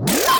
Whoa!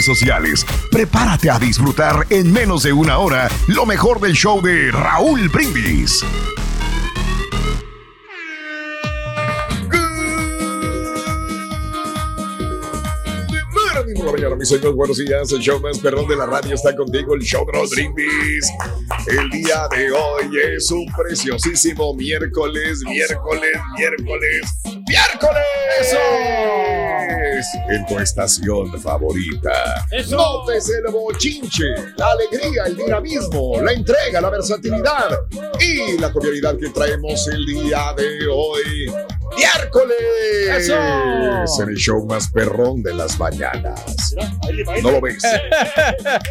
sociales. Prepárate a disfrutar en menos de una hora lo mejor del show de Raúl Brindis. Bueno, por la mañana, mis amigos, buenos días. El show más perrón de la radio está contigo, el show de Raúl Brindis. El día de hoy es un preciosísimo miércoles, miércoles, miércoles, miércoles. ¡Eso! En tu estación favorita. ¡Eso! Notes el bochinche, la alegría, el dinamismo, la entrega, la versatilidad y la cordialidad que traemos el día de hoy. ¡Miércoles! ¡Eso! En el show más perrón de las mañanas. ¿No lo ves?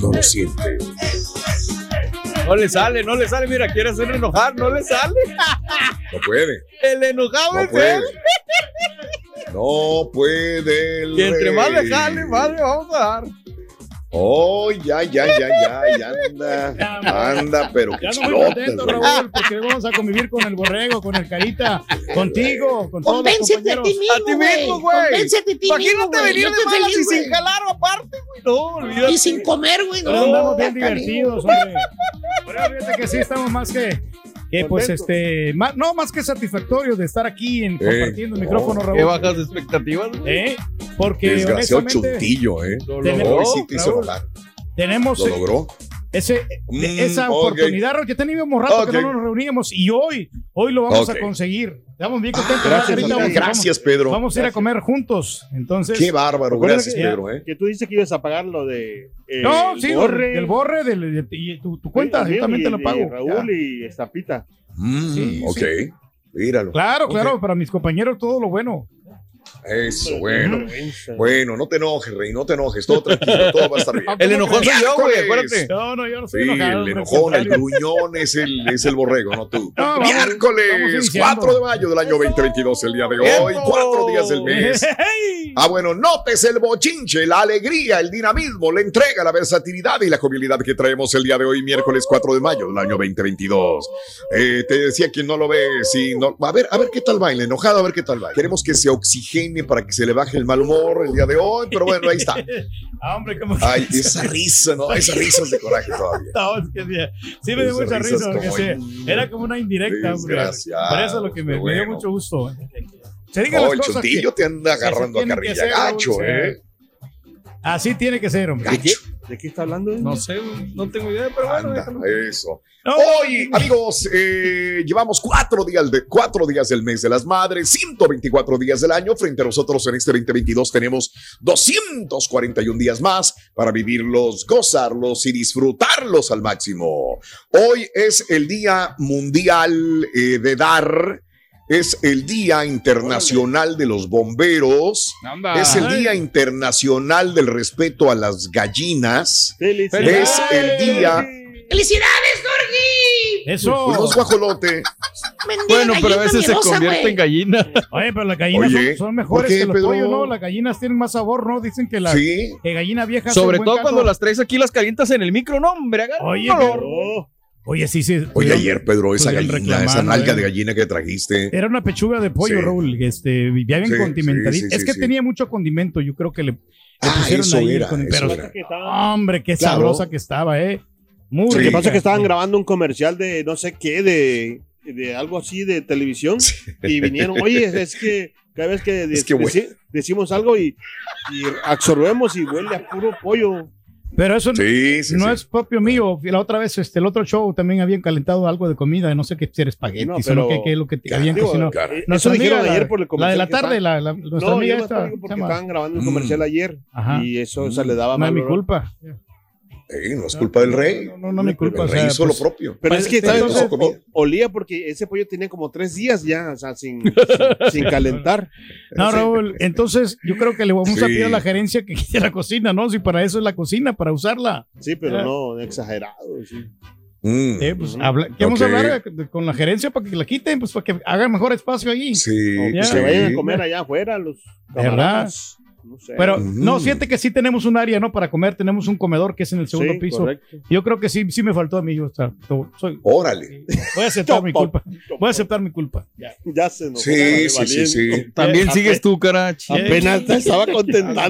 ¿No lo sientes? No le sale, no le sale. Mira, quiere hacer enojar, no le sale. No puede. El enojado No es puede. él. No puede el Y entre más le jale, más le vamos a dar. Oh, ya, ya, ya, ya, ya anda. Anda, pero Ya no muy contento. Raúl, porque vamos a convivir con el borrego, con el carita, contigo, con todos los compañeros. ti mismo, A ti mismo, güey. Convéncete a ti mismo, Imagínate güey. venir de malas y sin jalar aparte, güey. No, olvídate. Y sin comer, güey. No, andamos bien divertidos, hombre. Pero fíjate que sí estamos más que, que pues este, más- no más que satisfactorios de estar aquí en, compartiendo el micrófono, Qué Raúl. bajas expectativas, güey. ¿Eh? Porque Desgraciado honestamente chuntillo, ¿eh? Lo Tenemos- logró. Hoy sí te hizo Raúl. tenemos ¿Lo eh, logró? Ese, Mm, de- esa ok. oportunidad, que teníamos rato que no nos reuníamos y hoy, hoy lo vamos a conseguir. Estamos bien contentos. Gracias, vamos- Pedro. Vamos a ir a comer juntos. Entonces, Qué bárbaro. Gracias, que- Pedro, ¿eh? Que tú dices que ibas a pagar lo de. eh, no, el sí, borre, del borre, del, de- y tu, tu cuenta, Sí, yo también y te de pago. Raúl y Estampita. Mm, Sí, ok. sí. Míralo. Claro, claro, para mis compañeros todo lo bueno. Eso, bueno. Bueno, no te enojes, Rey, no te enojes. Todo tranquilo, todo va a estar bien. El enojón soy yo, güey, acuérdate. No, no, yo no soy Sí, enojado. el enojón, el gruñón es el, es el borrego, no tú. No, vamos- Miércoles iniciando. 4 de mayo del año 2022, el día de hoy, cuatro días del mes. ¡Hey! Ah, bueno, notes el bochinche, la alegría, el dinamismo, la entrega, la versatilidad y la jovialidad que traemos el día de hoy, miércoles 4 de mayo del año 2022. Eh, te decía quien no lo ve, si no, a ver, a ver qué tal baila, enojado, a ver qué tal baila. Queremos que se oxigene para que se le baje el mal humor el día de hoy, pero bueno, ahí está. Ah, hombre, que- Ay, esa risa, ¿no? Esa risa es de coraje todavía. No, es que sí, sí me dio Esas mucha risas risa porque en- era como una indirecta, hombre. Por eso es lo que me, dio mucho gusto. Se digan No, las el cosas que- chuntillo te anda agarrando a carrilla gacho, sí. ¿eh? Así tiene que ser, hombre. Gacho. ¿De qué está hablando? No sé, no tengo idea, pero bueno, Anda, déjalo. eso. Hoy, amigos, eh, llevamos cuatro días, de, cuatro días del mes de las madres, 124 días del año. Frente a nosotros en este 2022 tenemos 241 días más para vivirlos, gozarlos y disfrutarlos al máximo. Hoy es el Día Mundial eh, de Dar. Es el Día Internacional de los Bomberos. Es el Día Internacional del Respeto a las Gallinas. Felicidades. Es el día. ¡Felicidades, Dorgi! Eso. Unos guajolote. Bueno, pero a veces se convierte en gallina. Oye, pero las gallinas Oye, son, son ¿por mejores qué, que los Pedro? pollos, ¿no? Las gallinas tienen más sabor, ¿no? Dicen que la Sí. que gallina vieja Sobre todo cuando las traes aquí, las calientas en el micro, no, hombre, hagan Oye, pero- Oye, sí, sí. Oye, ayer, Pedro, esa gallina, esa nalga ¿eh? de gallina que trajiste. Era una pechuga de pollo, Sí. Raúl. Este, ya bien Sí, condimentadita. sí, sí, es que sí. tenía mucho condimento. Yo creo que le, le Ah, pusieron eso ahí era, condi- eso Pero, era. que estaba- hombre, qué Claro. sabrosa que estaba, ¿eh? Muy Sí. Lo que pasa es que estaban grabando un comercial de no sé qué, de, de algo así de televisión. Y vinieron, oye, es que cada vez que, de- Es que, decimos algo y, y absorbemos y huele a puro pollo. Pero eso Sí, sí, no sí. es propio mío. La otra vez, este, el otro show también habían calentado algo de comida. No sé qué si era espagueti, No, o no pero- qué, qué es lo que habían Digo, cocinado. Nuestra eso dijeron amiga, ayer la- por el La de comercial la que tarde, la, la- nuestra No, amiga yo no esta. estaba porque estaban grabando un Mm. comercial ayer Ajá. y eso se le daba No es mi culpa. Eh, no es culpa del rey. No, no, no, mi culpa. El o rey sea, hizo pues, lo propio. Pero Pues, es que ¿sabes? entonces- O- o- olía porque ese pollo tenía como tres días ya, o sea, sin, sin, sin calentar. No, Sí. Raúl, entonces yo creo que le vamos a pedir a la gerencia que quite la cocina, ¿no? Si para eso es la cocina, para usarla. Sí, pero no exagerado. sí. Mm. Eh, pues, Ujú. habla- ¿qué vamos a hablar de- con la gerencia para que la quiten? Pues para que hagan mejor espacio allí. Sí, O que Ya. se vayan a comer allá afuera los ¿Verdad? camaradas. No sé. Pero no, siente que sí tenemos un área, ¿no? Para comer, tenemos un comedor que es en el segundo Sí, piso. correcto. Yo creo que sí, sí me faltó a mí. Yo, o sea, to- soy- Órale. voy a aceptar mi culpa. Voy a aceptar mi culpa. Ya se nos Sí, sí, sí, sí. También Eh, sigues tú, Carach. Apenas te estaba contentando.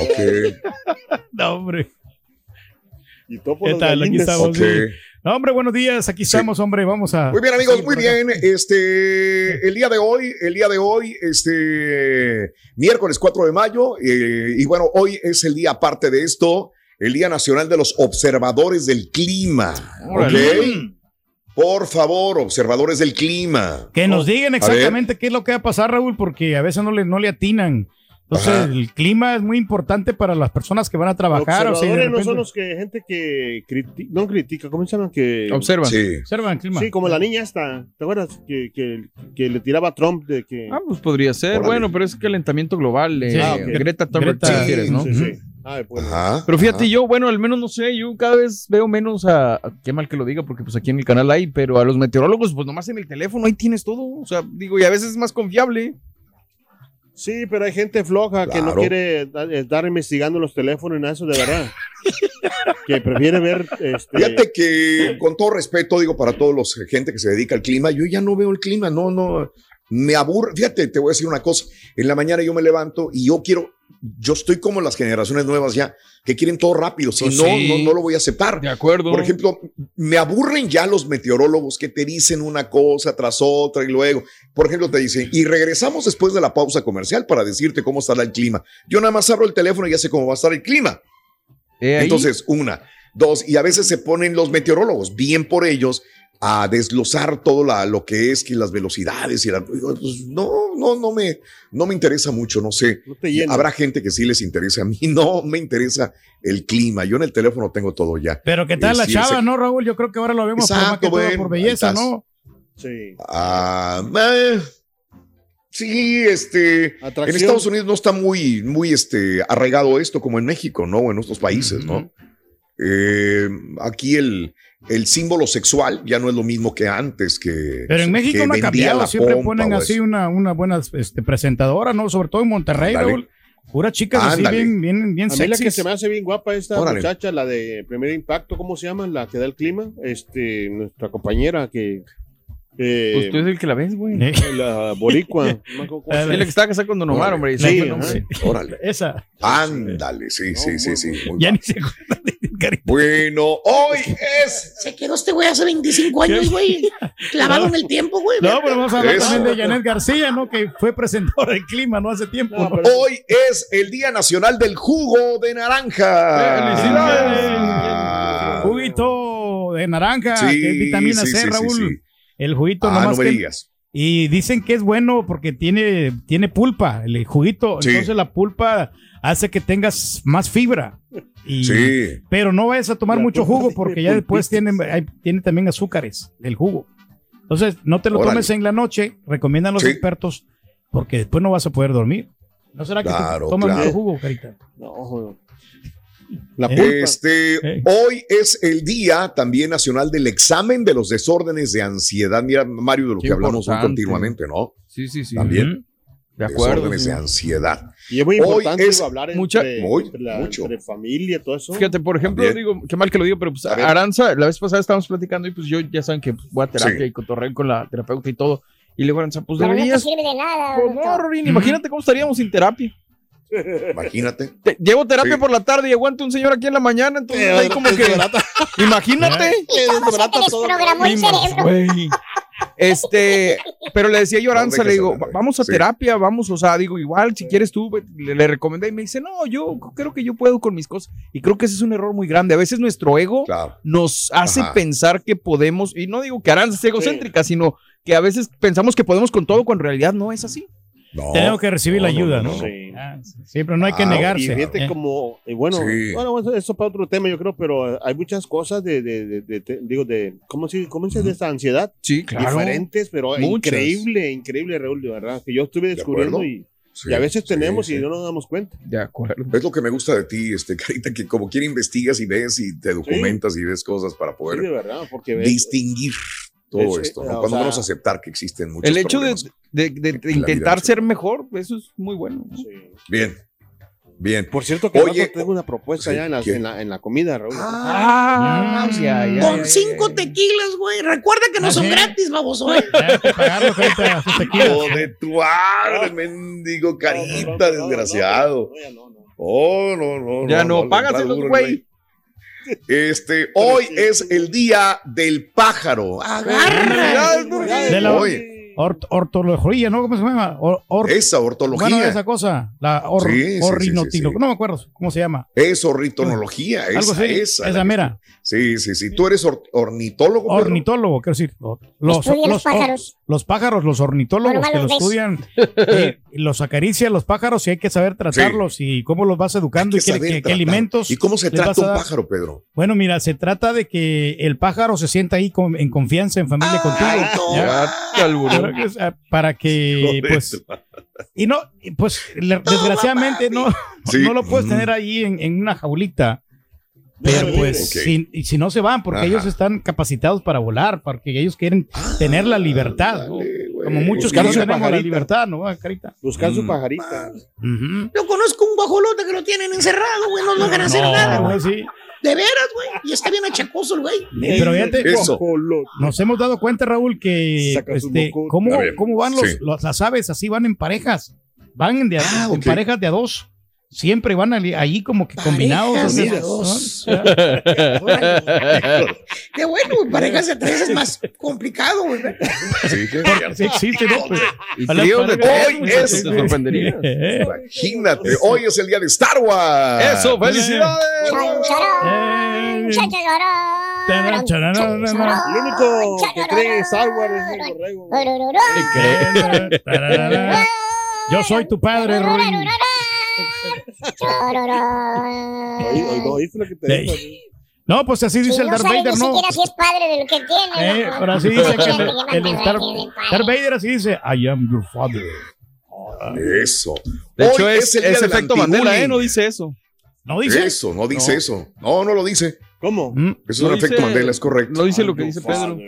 Ok. No, hombre. Y todo por ¿Qué las tal? Aquí estamos. Ok. Hombre, buenos días. Aquí estamos, hombre. Vamos a. Muy bien, amigos, muy bien. Este, el día de hoy, el día de hoy, este, miércoles 4 de mayo, eh, y bueno, hoy es el día aparte de esto, el Día Nacional de los Observadores del Clima. Por favor, observadores del clima. Que nos digan exactamente qué es lo que va a pasar, Raúl, porque a veces no le, no le atinan. Entonces, Ajá. el clima es muy importante para las personas que van a trabajar. O sea, y de Observadores no son los que gente que criti- no critica, ¿cómo se llama? Que Observa. Sí. observan el clima. Sí, como la niña esta, ¿te acuerdas? Que, que, que le tiraba a Trump de que Ah, pues podría ser. Bueno, pero es calentamiento global. eh, Sí. Ah, ok. Greta Thunberg, quieres, ¿no? Sí, sí. Ah, bueno. Ajá. Pero fíjate, ajá. yo, bueno, al menos no sé, yo cada vez veo menos a, a- qué mal que lo diga, porque pues aquí en el canal hay, pero a los meteorólogos, pues nomás en el teléfono, ahí tienes todo. O sea, digo, y a veces es más confiable. Sí, pero hay gente floja que no quiere estar investigando los teléfonos y nada eso de verdad. que prefiere ver este, Fíjate que, con todo respeto, digo para todos los eh, gente que se dedica al clima, yo ya no veo el clima, no, no, me aburre. Fíjate, te voy a decir una cosa. En la mañana yo me levanto y yo quiero, yo estoy como las generaciones nuevas ya, que quieren todo rápido. Si Pues no, sí. no, no lo voy a aceptar. De acuerdo. Por ejemplo, me aburren ya los meteorólogos que te dicen una cosa tras otra y luego, por ejemplo, te dicen, y regresamos después de la pausa comercial para decirte cómo estará el clima. Yo nada más abro el teléfono y ya sé cómo va a estar el clima. Eh, Entonces, una, dos, y a veces se ponen los meteorólogos, bien por ellos, a desglosar todo la, lo que es que las velocidades y la, pues, no, no, no me, no me interesa mucho, no sé. no te llena. Habrá gente que sí les interesa, a mí no me interesa el clima, yo en el teléfono tengo todo ya. Pero ¿qué tal Eh, la sí, chava, ese- no, Raúl? Yo creo que ahora lo vemos por, más Exacto, que todo bueno, por belleza. ¿no? Sí. Ah, eh, sí, este, en. Estados Unidos no está muy, muy este, arraigado esto como en México, ¿no? O en otros países, ¿no? Eh, aquí el, el símbolo sexual ya no es lo mismo que antes, que. Pero en México que no ha cambiado. Siempre ponen así una, una buena este, presentadora, ¿no? Sobre todo en Monterrey. Raúl. Pura chicas así bien, bien, bien A mí la que se me hace bien guapa esta Órale. muchacha, la de primer impacto, ¿cómo se llama? La que da el clima, este, nuestra compañera que eh, Pues tú eres el que la ves, güey. Eh, la boricua. se Es la que estaba casada con Don Omar, Órale. hombre. Sí, nombre. ajá. Órale. Esa. Ándale, sí, sí, No, sí, muy sí. muy Ya ni se acuerdan de- Bueno, hoy es. Se quedó este güey hace 25 años, güey. Clavado en el tiempo, güey. No, pero vamos a hablar Eso. también de Janet García, ¿no? Que fue presentadora del clima, ¿no? Hace tiempo. ¿no? Hoy es el Día Nacional del Jugo de Naranja. Juguito de naranja, Sí, que es vitamina sí, C, sí, sí, Raúl. El juguito Ah, nomás no me que- digas. Y dicen que es bueno porque tiene, tiene pulpa, el juguito. Sí. Entonces la pulpa hace que tengas más fibra. Y, Sí. Pero no vayas a tomar La mucho jugo porque ya después tiene, hay- tiene también azúcares el jugo. Entonces no te lo Órale. tomes en la noche, recomiendan los Sí. expertos, porque después no vas a poder dormir. ¿No será que Claro, tú tomas claro. mucho jugo, Carita? No, joder. La Eh. Este, Eh. hoy es el Día también nacional del examen de los desórdenes de ansiedad. Mira, Mario, de lo Qué que hablamos hoy importante. continuamente, ¿no? Sí, sí, sí. También. De acuerdo. Desórdenes sí. de ansiedad. Y es muy Hoy importante es digo, hablar mucha- entre, muy- entre la- mucho. entre familia, todo eso. Fíjate, por ejemplo, También. digo, qué mal que lo digo, pero pues. Aranza, la vez pasada estábamos platicando y pues yo ya saben que pues, voy a terapia Sí. y cotorreo con la terapeuta y todo. Y le digo, Aranza, pues Pero no te deberías. sirve de nada. No, Rorín, imagínate cómo estaríamos sin terapia. Imagínate. Te- llevo terapia Sí. por la tarde y aguanta un señor aquí en la mañana, entonces Eh, ahí como que. Imagínate. Este, pero le decía yo a Aranza, le digo, vamos a Sí. terapia, vamos, o sea, digo, igual, si quieres tú, ve", le, le recomendé y me dice, no, yo creo que yo puedo con mis cosas. Y creo que ese es un error muy grande. A veces nuestro ego Claro. nos hace Ajá. pensar que podemos, y no digo que Aranza sea egocéntrica, sino que a veces pensamos que podemos con todo cuando en realidad no es así. No, Tenemos que recibir la no, ayuda, ¿no? Sí. Ah, sí, pero no hay que Ah, negarse. Y fíjate Eh. como, eh, bueno, Sí. bueno, eso- eso para otro tema, yo creo, pero eh, hay muchas cosas de, de, de- de- de- digo, de, ¿cómo se cómo se dice? de esta ansiedad? Sí, Diferentes, pero Muchas. increíble, increíble, Raúl, de verdad, que yo estuve descubriendo y, Sí, y a veces sí, tenemos sí. y no nos damos cuenta. De acuerdo. Es lo que me gusta de ti, este, Carita, que como quiera investigas y ves y te documentas y ves cosas para Sí, poder de verdad, porque ves- distinguir todo Es- esto, eh, ¿no? Cuando sea, menos aceptar que existen muchos El hecho de, problemas. de- intentar ser mejor, eso es muy bueno. Bien, bien. Por cierto, que Oye, tengo una propuesta sí, ya en la, en, la, en la comida, Raúl. Ah, ya, ya, Con ya, cinco ya. tequilas, güey. Recuerda que no ¿Ah, son sí? gratis, baboso, ¿eh? Hijo de tu madre, mendigo carita, desgraciado. No, ya no, no. Oh, no, no. Ya no, págaselos, güey. Este, hoy es el día del pájaro. Agarra. De la Oye. Ort- ortología, ¿no? ¿Cómo se llama? Or- or- Esa ortología. bueno, esa cosa. La or- Sí, sí, sí, orrinotilo- sí, sí. No me acuerdo cómo se llama. Es ornitología. Algo Esa, así. esa. Esa, mira. Sí, sí, sí. Tú eres or- ornitólogo. Ornitólogo, quiero decir. Los, Estudia los pájaros. los pájaros, los ornitólogos que los los ves. estudian, eh, los acarician los pájaros y hay que saber tratarlos y cómo los vas educando y qué, alimentos. ¿Y cómo se trata un pájaro, Pedro? Bueno, mira, se trata de que el pájaro se sienta ahí con- en confianza, en familia contigo. ¿ya? Ya Para que, ah, para que, pues, y no, pues, le- desgraciadamente no, Sí. no lo puedes Mm. tener ahí en, en una jaulita. Pero pues, si, y si no se van, porque Ajá. ellos están capacitados para volar, porque ellos quieren tener la libertad. Como muchos que no su tenemos la pajarita. libertad, ¿no, Carita? Buscar su Mm. pajarita. Ujú. Yo conozco un guajolote que lo tienen encerrado, güey. No logran hacer No, nada, güey, sí. De veras, güey. Y está bien achacoso el güey. Pero fíjate, Eso. Nos hemos dado cuenta, Raúl, que este, cómo, cómo van los, sí. los- las aves, así van en parejas. Van de a- Ah, en parejas de a dos. Siempre van ahí como que combinados. De bueno, güey. Parejas de tres es más complicado, güey. Sí, Sí existe, ¿no? Pues, Y a las tríos de parejas- tres, Hoy es- te. Eh, Imagínate, hoy es el día de Star Wars. Eso, felicidades. Eh, El único que chararán, cree en Star Wars es el borrego. eh. Yo soy tu padre. Oí- ¿no ¿Oíste lo que te Sí. dijo? No, pues así dice Sí, el no Darth sabe Vader, ni ¿no? siquiera si es padre de lo que tiene. Eh, ¿no? pero así dice que el, Darth, Vader así dice, I am your father. Eso. De hecho, Hoy es, es efecto Mandela. ¿eh? No dice eso. ¿No dice? Eso, no dice eso. No, no lo dice. ¿Cómo? Mm, Eso es un efecto Mandela, es correcto. No dice lo que dice Pedro.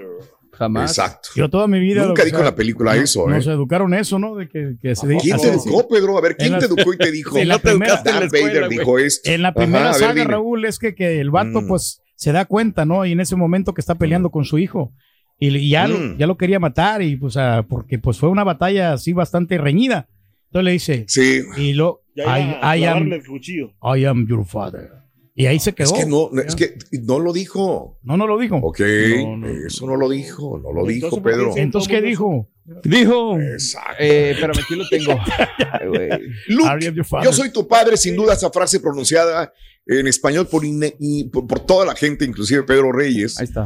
Jamás. Exacto. Yo toda mi vida... Nunca dijo en la película no- eso, ¿eh? Nos educaron eso, ¿no? De que, que se dice. ¿Quién te educó, Pedro? A ver, ¿quién En te educó y te dijo? En la No te primera- educaste en la escuela, Vader güey. dijo esto. En la Ajá, primera a ver, saga, dime. Raúl, es que, que el vato, Mm. pues, se da cuenta, ¿no? Y en ese momento que está peleando con su hijo. Y, y ya, lo, Mm. ya lo quería matar, y pues, ah, porque pues fue una batalla así bastante reñida. Entonces le dice, Sí. y lo, Ya I, I am, el cuchillo. I am your father. Y ahí se quedó. Es que no, es que no lo dijo. No, no lo dijo. Ok, eso no lo dijo, no lo dijo, ¿por qué Pedro. Entonces, ¿qué dijo? Dijo. Exacto. Eh, espérame, aquí lo tengo. Luke, yo soy tu padre, sin duda esa frase pronunciada en español por, ine- y por, por toda la gente, inclusive Pedro Reyes. Ahí está.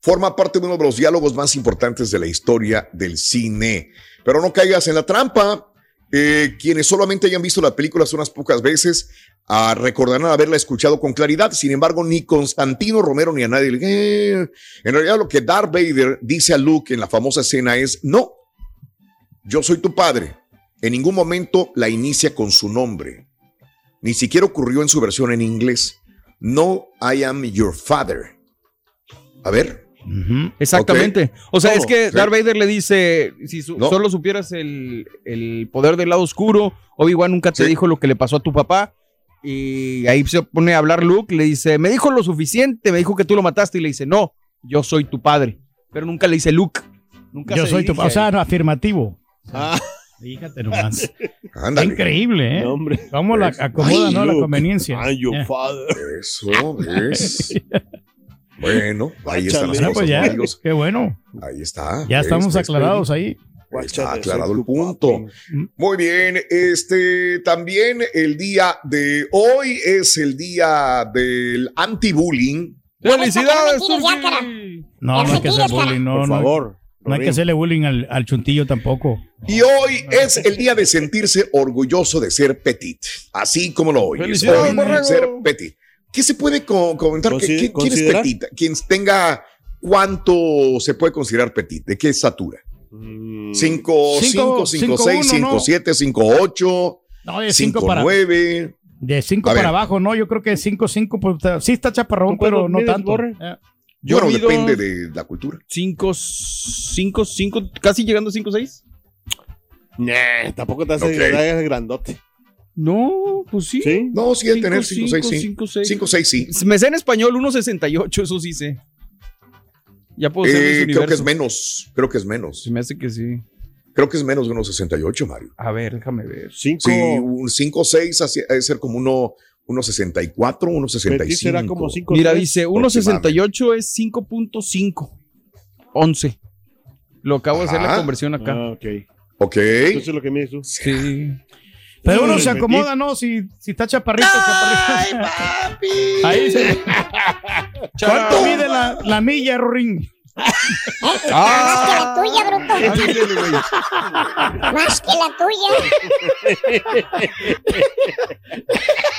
Forma parte de uno de los diálogos más importantes de la historia del cine. Pero no caigas en la trampa. Eh, quienes solamente hayan visto la película unas pocas veces ah, recordarán haberla escuchado con claridad. Sin embargo, ni Constantino Romero ni a nadie. eh, En realidad, lo que Darth Vader dice a Luke en la famosa escena es: No, yo soy tu padre. En ningún momento la inicia con su nombre. Ni siquiera ocurrió en su versión en inglés. No, I am your father. A ver. Exactamente. O sea, ¿Cómo? es que Sí. Darth Vader le dice, si su- No. solo supieras el, el poder del lado oscuro, Obi-Wan nunca te dijo lo que le pasó a tu papá. Y ahí se pone a hablar Luke, le dice, me dijo lo suficiente, me dijo que tú lo mataste. Y le dice, no, yo soy tu padre. Pero nunca le dice Luke. Nunca Yo se soy tu papá. O sea, no, afirmativo. Ah. Fíjate nomás. Ándale. Increíble, ¿eh? No. Cómo la acomoda, Ay, ¿no? La conveniencia. I'm your father. Eso es. Bueno, ahí están las cosas, pues ya, amigos. qué bueno. Ahí está. Ya estamos ¿Ves, aclarados ahí. Está aclarado el punto. Muy bien, este también el día de hoy es el día del anti-bullying. ¡Felicidades! No, no hay que hacer bullying, no, Por no. favor, No hay que hacerle bullying al, al chuntillo tampoco. Y hoy es el día de sentirse orgulloso de ser petit, así como lo oyes. Felicidades, Hoy, ser petit. ¿Qué se puede co- comentar? ¿Qué- Consi- qué- ¿Quién es considerar. petit? Quien tenga cuánto se puede considerar petit, ¿de qué estatura? Mm. 5, 5, 5, Cinco- cinco 6, uno, 5, ¿no? 7, 5, 8, No, de 5, 5 para, 9. de cinco A para ver. abajo, ¿no? Yo creo que 5, 5, pues está- sí está chaparrón, pero no mides, tanto. Eh. Yo bueno, mido depende de la cultura. 5, 5, 5, casi llegando a 5, 6. Nah, tampoco te hace Ok. hagas grandote. No, pues sí. ¿Sí? No, sí, de Cinco, tener 5, 6, sí. cinco, seis. 5, 6, sí. Me sé en español 1.68, eso sí sé. Ya puedo ser Eh, creo que es menos. Creo que es menos. Se me hace que sí. Creo que es menos de 1,68, Mario. A ver, déjame ver. Cinco. Sí, un 5, 6, debe ser como uno, 1,64, Petit 1,65. será como cinco. Mira, tres. dice 1.68 es 5.5. 11. Lo acabo de hacer la Ajá. conversión acá. Ah, ok. Ok. Eso es lo que me hizo. Sí. Pero uno se acomoda, ¿no? Si, si está chaparrito, chaparrito. Ahí se... ¿Cuánto mide la, la milla, Rorín? Más que la tuya, bruto. Más que la tuya.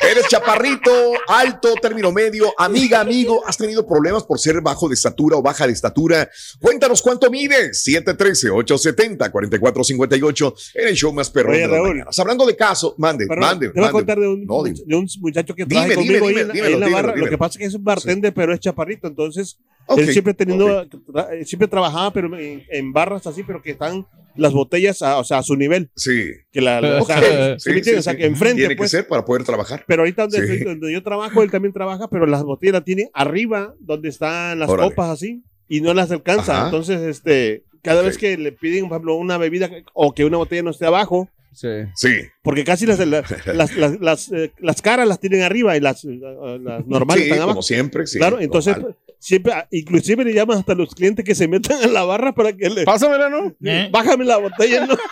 Eres chaparrito, alto, término medio, amiga, amigo. ¿Has tenido problemas por ser bajo de estatura o baja de estatura? Cuéntanos cuánto mides. 713-870-4458 en el show más perrón Oye, Raúl. Hablando de caso, mande, mande, te voy a contar de un, No, dime. de un muchacho que Dime, trabaja dime, conmigo ahí dime, en la- dímelo, ahí en la dímelo, barra. Lo que pasa es que es un bartender, pero es chaparrito. Entonces, Ok, él siempre ha tenido, ok. tra- eh, siempre trabajaba, pero en, en barras así, pero que están las botellas a, o sea, a su nivel. Sí. Que la, la- o sea, ¿sí me entiendes? O sea, que enfrente, Tiene pues. que ser para poder trabajar. Pero ahorita donde, Sí. donde yo trabajo, él también trabaja, pero las botellas las tiene arriba, donde están las Órale. copas así, y no las alcanza. Ajá. Entonces, este, cada vez que le piden, por ejemplo, una bebida o que una botella no esté abajo, Sí. Sí. porque casi las, las, las, las, las, eh, las caras las tienen arriba y las, eh, las normales Sí, están abajo. como siempre, sí. claro, entonces normal. Siempre, ah, inclusive le llaman hasta los clientes que se metan en la barra para que le Pásamela, ¿no? ¿Eh? bájame la botella, ¿no?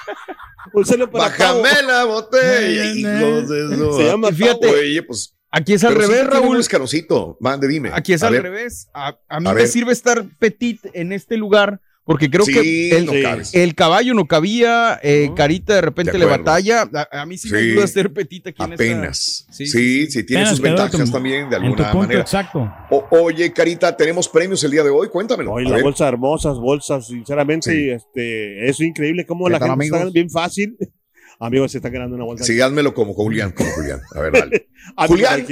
Para Bájame la botella, hijos de su- Se llama Fíjate. Oye, pues. Aquí es al pero revés, Raúl. escaloncito. Mande, dime. Aquí es A al ver. revés. A, a mí A me ver. sirve estar petit en este lugar porque creo Sí, que el, el caballo no cabía, eh, Carita de repente De le batalla. A, a mí sí, me ayuda a ser petit aquí en esta- Apenas. Sí, Sí, sí, tiene Apenas sus ventajas tu- también de En tu alguna punto manera. exacto. O- oye, Carita, tenemos premios el día de hoy. Cuéntamelo. Oye, A la ver. bolsa hermosas, bolsas, sinceramente, este, es increíble cómo ¿Qué la gente está amigos? bien fácil. Amigos, se está ganando una bolsa. Sí, házmelo como Julián, como Julián. A ver, dale. Julián.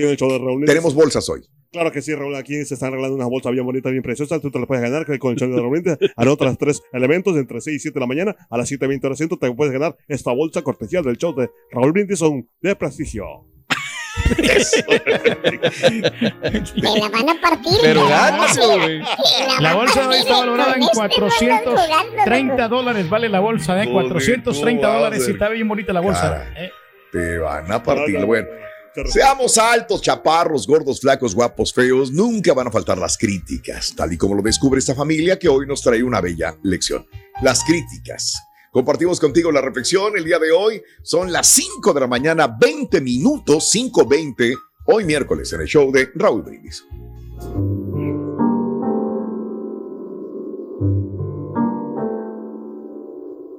Tenemos bolsas hoy. Claro que sí, Raúl. Aquí se están regalando unas bolsas bien bonitas, bien preciosas. Tú te las puedes ganar con el show de Raúl. Anota los tres elementos entre 6 y 7 de la mañana. A las 7.20 horas centro te puedes ganar esta bolsa cortesía del show de Raúl Brindison de prestigio. Me la van a partir. Pero me la van a gánate, partir. güey. La bolsa hoy está valorada en con este 430 dólares. Vale la bolsa, ¿eh? Joder, 430 ¿cómo va a dólares y está bien bonita la bolsa. Cara. ¿eh? Te van a partir. No, no, Bueno, Seamos altos, chaparros, gordos, flacos, guapos, feos, nunca van a faltar las críticas, tal y como lo descubre esta familia que hoy nos trae una bella lección. Las críticas. Compartimos contigo la reflexión el día de hoy. Son las 5 de la mañana, 20 minutos, 5.20, hoy miércoles en el show de Raúl Brindis.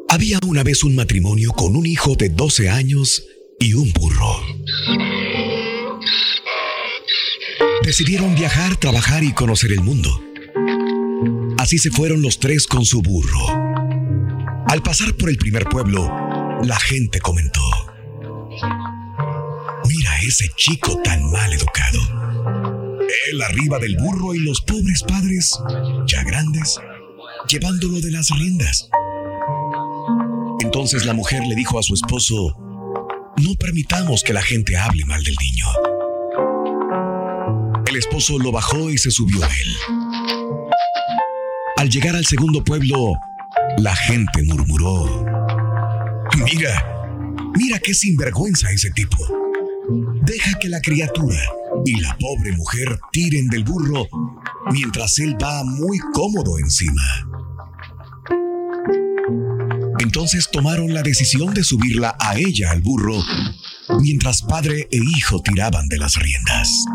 Había una vez un matrimonio con un hijo de 12 años y un burro. Decidieron viajar, trabajar y conocer el mundo. Así se fueron los tres con su burro. Al pasar por el primer pueblo, la gente comentó, mira ese chico tan mal educado. Él arriba del burro y los pobres padres, ya grandes, llevándolo de las riendas. Entonces la mujer le dijo a su esposo, no permitamos que la gente hable mal del niño. Esposo lo bajó y se subió a él. Al llegar al segundo pueblo, la gente murmuró, mira, mira qué sinvergüenza ese tipo. Deja que la criatura y la pobre mujer tiren del burro mientras él va muy cómodo encima. Entonces tomaron la decisión de subirla a ella al burro, mientras padre e hijo tiraban de las riendas.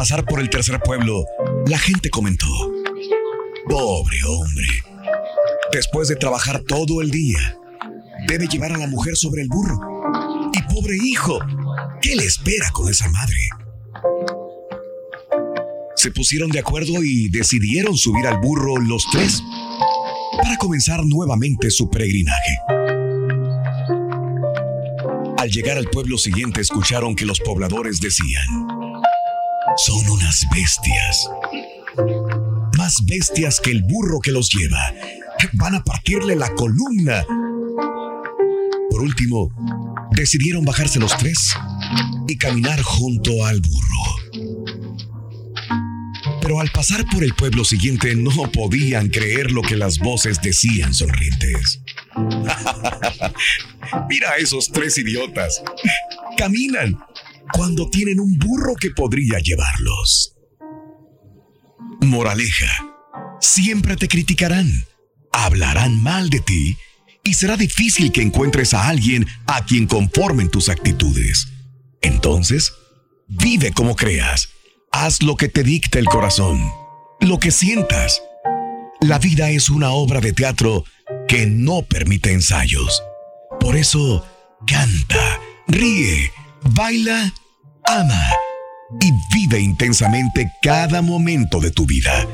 Pasar por el tercer pueblo, la gente comentó, pobre hombre, después de trabajar todo el día, debe llevar a la mujer sobre el burro. Y pobre hijo, ¿qué le espera con esa madre? Se pusieron de acuerdo y decidieron subir al burro los tres para comenzar nuevamente su peregrinaje. Al llegar al pueblo siguiente escucharon que los pobladores decían, son unas bestias, más bestias que el burro que los lleva, van a partirle la columna. Por último, decidieron bajarse los tres y caminar junto al burro. Pero al pasar por el pueblo siguiente no podían creer lo que las voces decían sonrientes. Mira a esos tres idiotas. Caminan cuando tienen un burro que podría llevarlos. Moraleja. Siempre te criticarán, hablarán mal de ti y será difícil que encuentres a alguien a quien conformen tus actitudes. Entonces, vive como creas Haz lo que te dicta el corazón, lo que sientas. La vida es una obra de teatro que no permite ensayos. Por eso, canta, ríe, baila, ama y vive intensamente cada momento de tu vida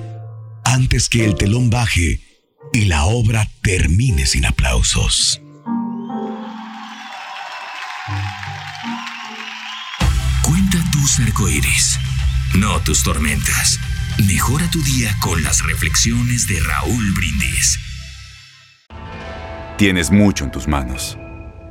antes que el telón baje y la obra termine sin aplausos. Cuenta tus arcoíris no tus tormentas. Mejora tu día con las reflexiones de Raúl Brindis. Tienes mucho en tus manos,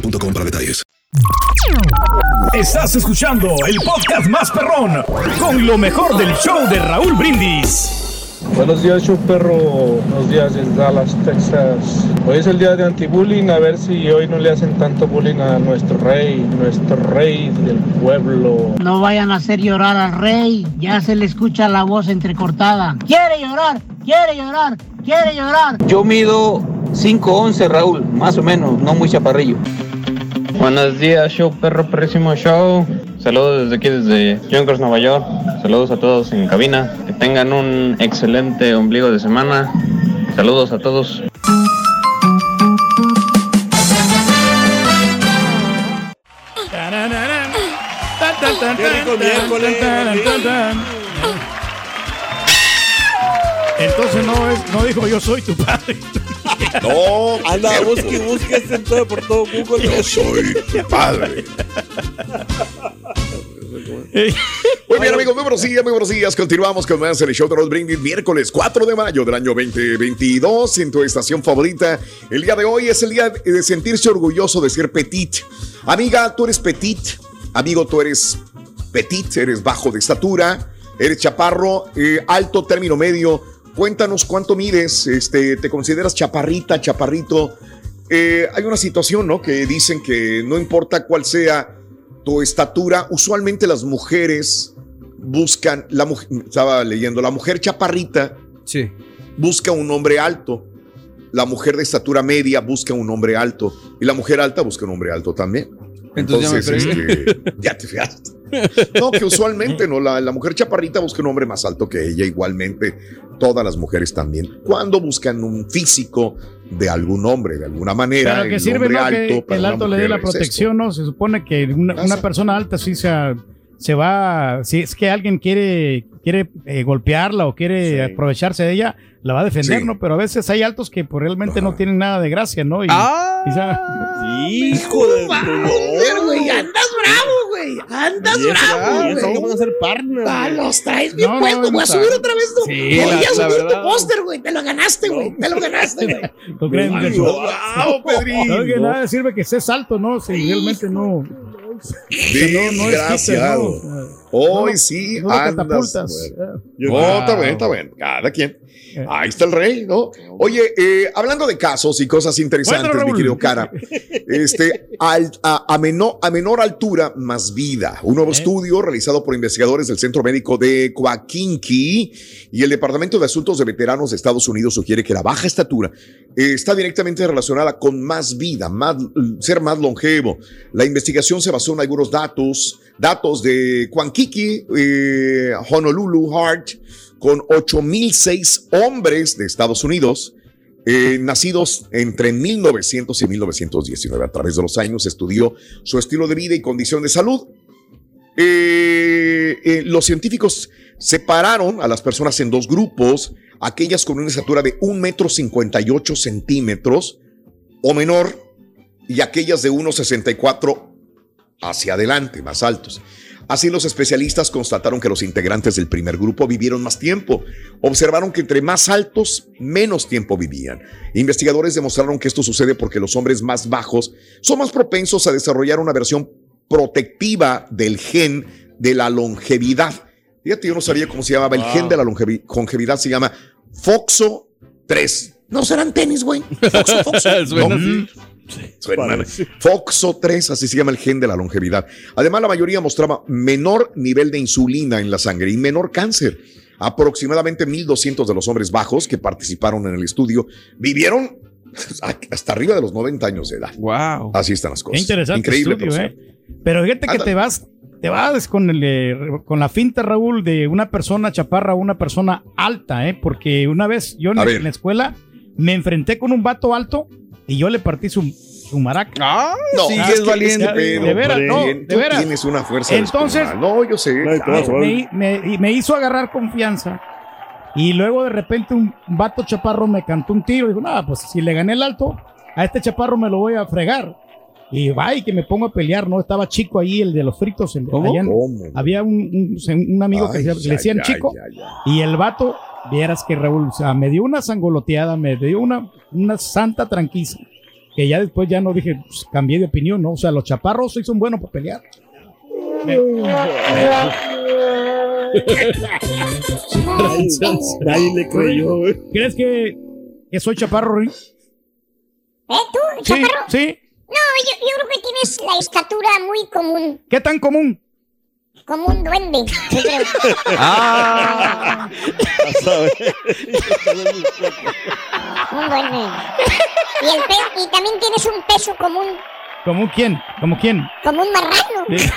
para detalles. Estás escuchando el podcast más perrón con lo mejor del show de Raúl Brindis. Buenos días, show perro. Buenos días desde Dallas, Texas. Hoy es el día de anti-bullying. A ver si hoy no le hacen tanto bullying a nuestro rey, nuestro rey del pueblo. No vayan a hacer llorar al rey, ya se le escucha la voz entrecortada. Quiere llorar, quiere llorar, quiere llorar. Yo mido 5'11, Raúl, más o menos, no muy chaparrillo. Buenos días, show perro, perrísimo show. Saludos desde aquí, desde Yonkers, Nueva York. Saludos a todos en cabina. Que tengan un excelente ombligo de semana. Saludos a todos. Entonces no es, no dijo yo soy tu padre. No, Anda, busque, busque por todo Google. Yo soy tu padre. Muy bien, amigos, muy buenos días, muy buenos días. Continuamos con más en el show de Roll Brindis, miércoles 4 de mayo del año 2022, en tu estación favorita. El día de hoy es el día de sentirse orgulloso de ser petit. Amiga, tú eres petit. Amigo, tú eres petit, eres bajo de estatura, eres chaparro, eh, alto, término medio. Cuéntanos cuánto mides, este, te consideras chaparrita, chaparrito. Eh, hay una situación, ¿no? Que dicen que no importa cuál sea tu estatura, usualmente las mujeres buscan, la mujer, estaba leyendo, la mujer chaparrita busca un hombre alto, la mujer de estatura media busca un hombre alto y la mujer alta busca un hombre alto también. Entonces ya me Entonces, fregué. este, ya te fijaste. No, que usualmente no, la, la mujer chaparrita busca un hombre más alto que ella, igualmente todas las mujeres también. Cuando buscan un físico de algún hombre, de alguna manera, Pero que el sirve hombre ¿no? que, alto que para el alto le dé la es protección, ¿no? Se supone que una, una persona alta sí se, se va, si es que alguien quiere, quiere eh, golpearla o quiere aprovecharse de ella, la va a defender, Sí. ¿no? Pero a veces hay altos que pues, realmente no tienen nada de gracia, ¿no? Y, Ah. Y ya- Hijo de tu güey, andas bravo, güey. Andas bravo, güey. van a ser partners. Ah, los traes bien No, no, puestos. Voy a subir otra vez tu. Sí, Voy a subir tu póster, güey. Te lo ganaste, güey. Te lo ganaste, güey. ¿Tú crees, muchacho? wow, Pedrito. No, que nada sirve que estés alto, ¿no? Si realmente no. Desgraciado. Hoy sí andas. No, está bien, está bien. Cada quien. Ahí está el rey, ¿no? Oye, eh, hablando de casos y cosas interesantes, Bueno, mi querido cara. Este, al- a, a menor, a menor altura, más vida. Un nuevo estudio realizado por investigadores del Centro Médico de Coaquinqui y el Departamento de Asuntos de Veteranos de Estados Unidos sugiere que la baja estatura eh, está directamente relacionada con más vida, más, ser más longevo. La investigación se basó en algunos datos, datos de Coaquinqui, eh, Honolulu, Hart, con 8006 hombres de Estados Unidos. eh, nacidos entre 1900 y 1919. A través de los años estudió su estilo de vida y condición de salud. Eh, eh, los científicos separaron a las personas en dos grupos, aquellas con una estatura de 1 metro 58 centímetros o menor y aquellas de 1,64 hacia adelante, más altos. Así los especialistas constataron que los integrantes del primer grupo vivieron más tiempo. Observaron que entre más altos, menos tiempo vivían. Investigadores demostraron que esto sucede porque los hombres más bajos son más propensos a desarrollar una versión protectiva del gen de la longevidad. Fíjate, yo no sabía cómo se llamaba. El Wow. gen de la longevi- longevidad se llama FOXO 3. No serán tenis, güey. Foxo, Foxo. No. Suena así. Suena- Foxo 3, así se llama el gen de la longevidad. Además, la mayoría mostraba menor nivel de insulina en la sangre y menor cáncer. Aproximadamente 1.200 de los hombres bajos que participaron en el estudio vivieron hasta arriba de los 90 años de edad. Wow. Así están las Qué cosas. interesante Increíble. estudio, ¿eh? Pero fíjate que te vas, te vas con, el, eh, con la finta, Raúl, de una persona chaparra a una persona alta, ¿eh? Porque una vez yo en, en la escuela me enfrenté con un vato alto y yo le partí su, su maraca. Ah, No, sí, es que valiente. pedo, de veras, no, de veras. tienes una fuerza Entonces. No, yo sé. me, me- me- y me hizo agarrar confianza. Y luego de repente un vato chaparro me cantó un tiro. Dijo, nada, pues si le gané el alto, a este chaparro me lo voy a fregar. Y va y que me pongo a pelear, ¿no? Estaba chico ahí, el de los fritos. el- allá en- había un, un- un amigo que le decían chico. Y el vato, vieras que Raúl, o sea, me dio una sangoloteada, me dio una, una santa tranquiza. que ya después ya no dije, pues, cambié de opinión, ¿no? O sea, los chaparros sí son buenos para pelear. Nadie le creyó, güey. ¿Crees que, que soy chaparro, Rin? ¿Eh, tú, Sí, chaparro? sí. No, yo, yo creo que tienes la estatura muy común, ¿Qué tan común? Como un duende. yo creo. Ah. Un duende. Y, el pe- y también tienes un peso común, ¿Común quién? ¿Como quién? como un marrano. Sí.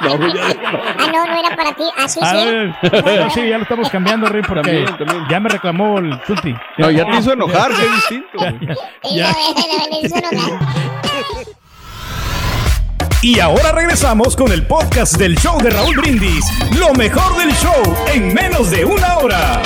ah, no, no era para ti. Ah, sí, A sí. ver, bueno, sí, ya lo estamos cambiando, Rin, porque También, también. ya me reclamó el Tuti. No, ya te hizo enojar, es distinto. Ya. Y ahora regresamos con el podcast del show de Raúl Brindis. Lo mejor del show en menos de una hora.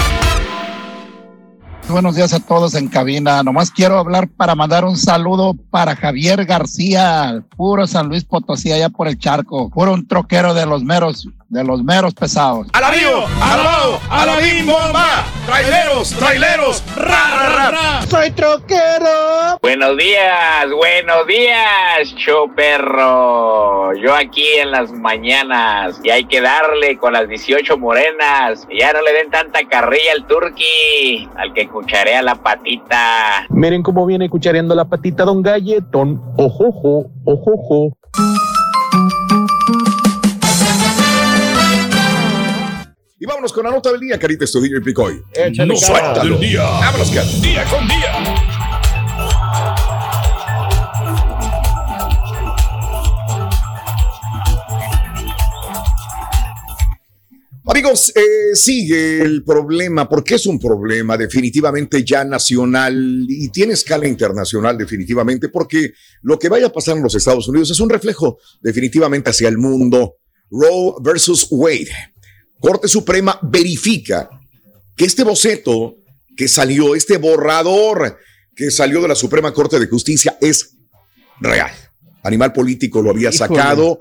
Buenos días a todos en cabina. Nomás quiero hablar para mandar un saludo para Javier García, puro San Luis Potosí, allá por el charco. Puro un troquero de los meros, de los meros pesados. ¡Alabío! ¡Alabao! ¡Alabín, bomba! ¡Traileros! ¡Traileros! ¡Ra, ra, ra! Soy troquero. Buenos días, buenos días, show perro. Yo aquí en las mañanas y hay que darle con las 18 morenas. Y ya no le den tanta carrilla al turqui, al que cucharea la patita. Miren cómo viene cuchareando la patita Don Galletón. Ojojo, ojojo. Y vámonos con la nota del día, Carita Estudillo y Picoy. Échale, No, suéltalo. Del día. Vámonos. Día con día. Amigos, eh, sigue el problema, porque es un problema definitivamente ya nacional y tiene escala internacional definitivamente, porque lo que vaya a pasar en los Estados Unidos es un reflejo definitivamente hacia el mundo. Roe versus Wade. Corte Suprema verifica que este boceto que salió, este borrador que salió de la Suprema Corte de Justicia es real. Animal político lo había Híjole. sacado.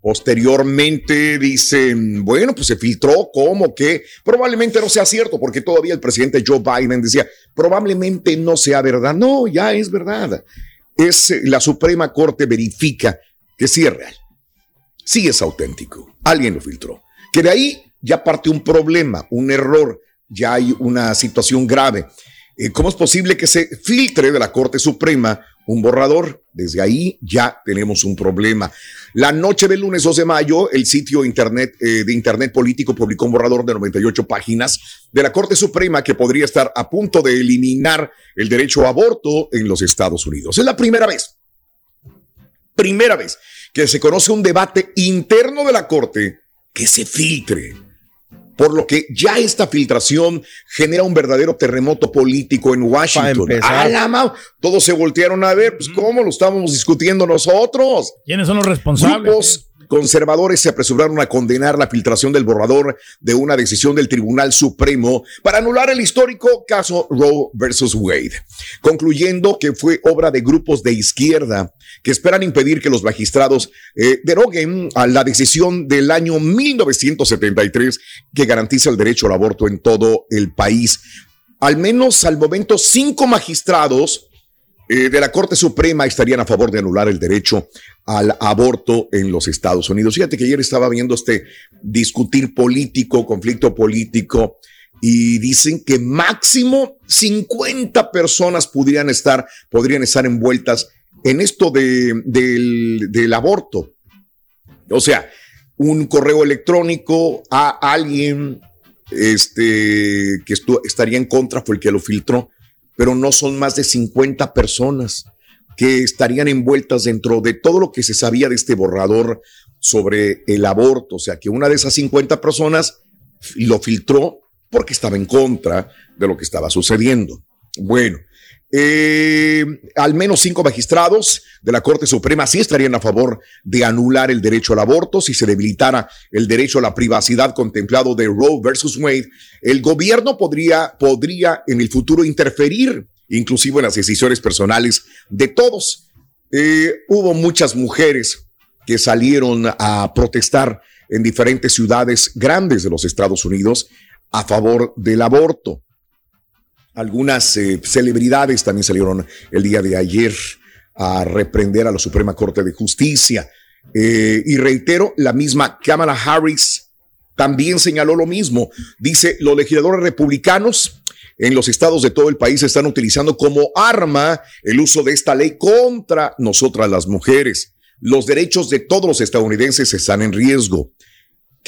Posteriormente dicen, bueno, pues se filtró, ¿cómo que? Probablemente no sea cierto, porque todavía el presidente Joe Biden decía, probablemente no sea verdad. No, ya es verdad. Es la Suprema Corte verifica que sí es real. Sí es auténtico. Alguien lo filtró. Que de ahí ya parte un problema, un error, ya hay una situación grave. Eh, ¿Cómo es posible que se filtre de la Corte Suprema un borrador? Desde ahí ya tenemos un problema. La noche del lunes 2 de mayo, el sitio internet, eh, de Internet Político publicó un borrador de 98 páginas de la Corte Suprema que podría estar a punto de eliminar el derecho a aborto en los Estados Unidos. Es la primera vez primera vez que se conoce un debate interno de la Corte que se filtre. Por lo que ya esta filtración genera un verdadero terremoto político en Washington. empezar. ¡A la ma- Todos se voltearon a ver, pues cómo lo estamos discutiendo nosotros. ¿Quiénes son los responsables? Grupos conservadores se apresuraron a condenar la filtración del borrador de una decisión del Tribunal Supremo para anular el histórico caso Roe versus Wade, concluyendo que fue obra de grupos de izquierda que esperan impedir que los magistrados eh, deroguen a la decisión del año 1973 que garantiza el derecho al aborto en todo el país. Al menos al momento, cinco magistrados eh, de la Corte Suprema estarían a favor de anular el derecho al aborto en los Estados Unidos. Fíjate que ayer estaba viendo este discutir político, conflicto político, y dicen que máximo 50 personas podrían estar, podrían estar envueltas en esto de- del, aborto. O sea, un correo electrónico a alguien este, que estaría en contra fue el que lo filtró, pero no son más de 50 personas que estarían envueltas dentro de todo lo que se sabía de este borrador sobre el aborto. O sea, que una de esas 50 personas lo filtró porque estaba en contra de lo que estaba sucediendo. Bueno, eh, al menos cinco magistrados de la Corte Suprema sí estarían a favor de anular el derecho al aborto si se debilitara el derecho a la privacidad contemplado de Roe versus Wade. El gobierno podría, podría en el futuro interferir inclusive en las decisiones personales de todos. Eh, hubo muchas mujeres que salieron a protestar en diferentes ciudades grandes de los Estados Unidos a favor del aborto. Algunas eh, celebridades también salieron el día de ayer a reprender a la Suprema Corte de Justicia. Eh, y reitero, la misma Kamala Harris también señaló lo mismo. Dice, los legisladores republicanos en los estados de todo el país están utilizando como arma el uso de esta ley contra nosotras las mujeres. Los derechos de todos los estadounidenses están en riesgo.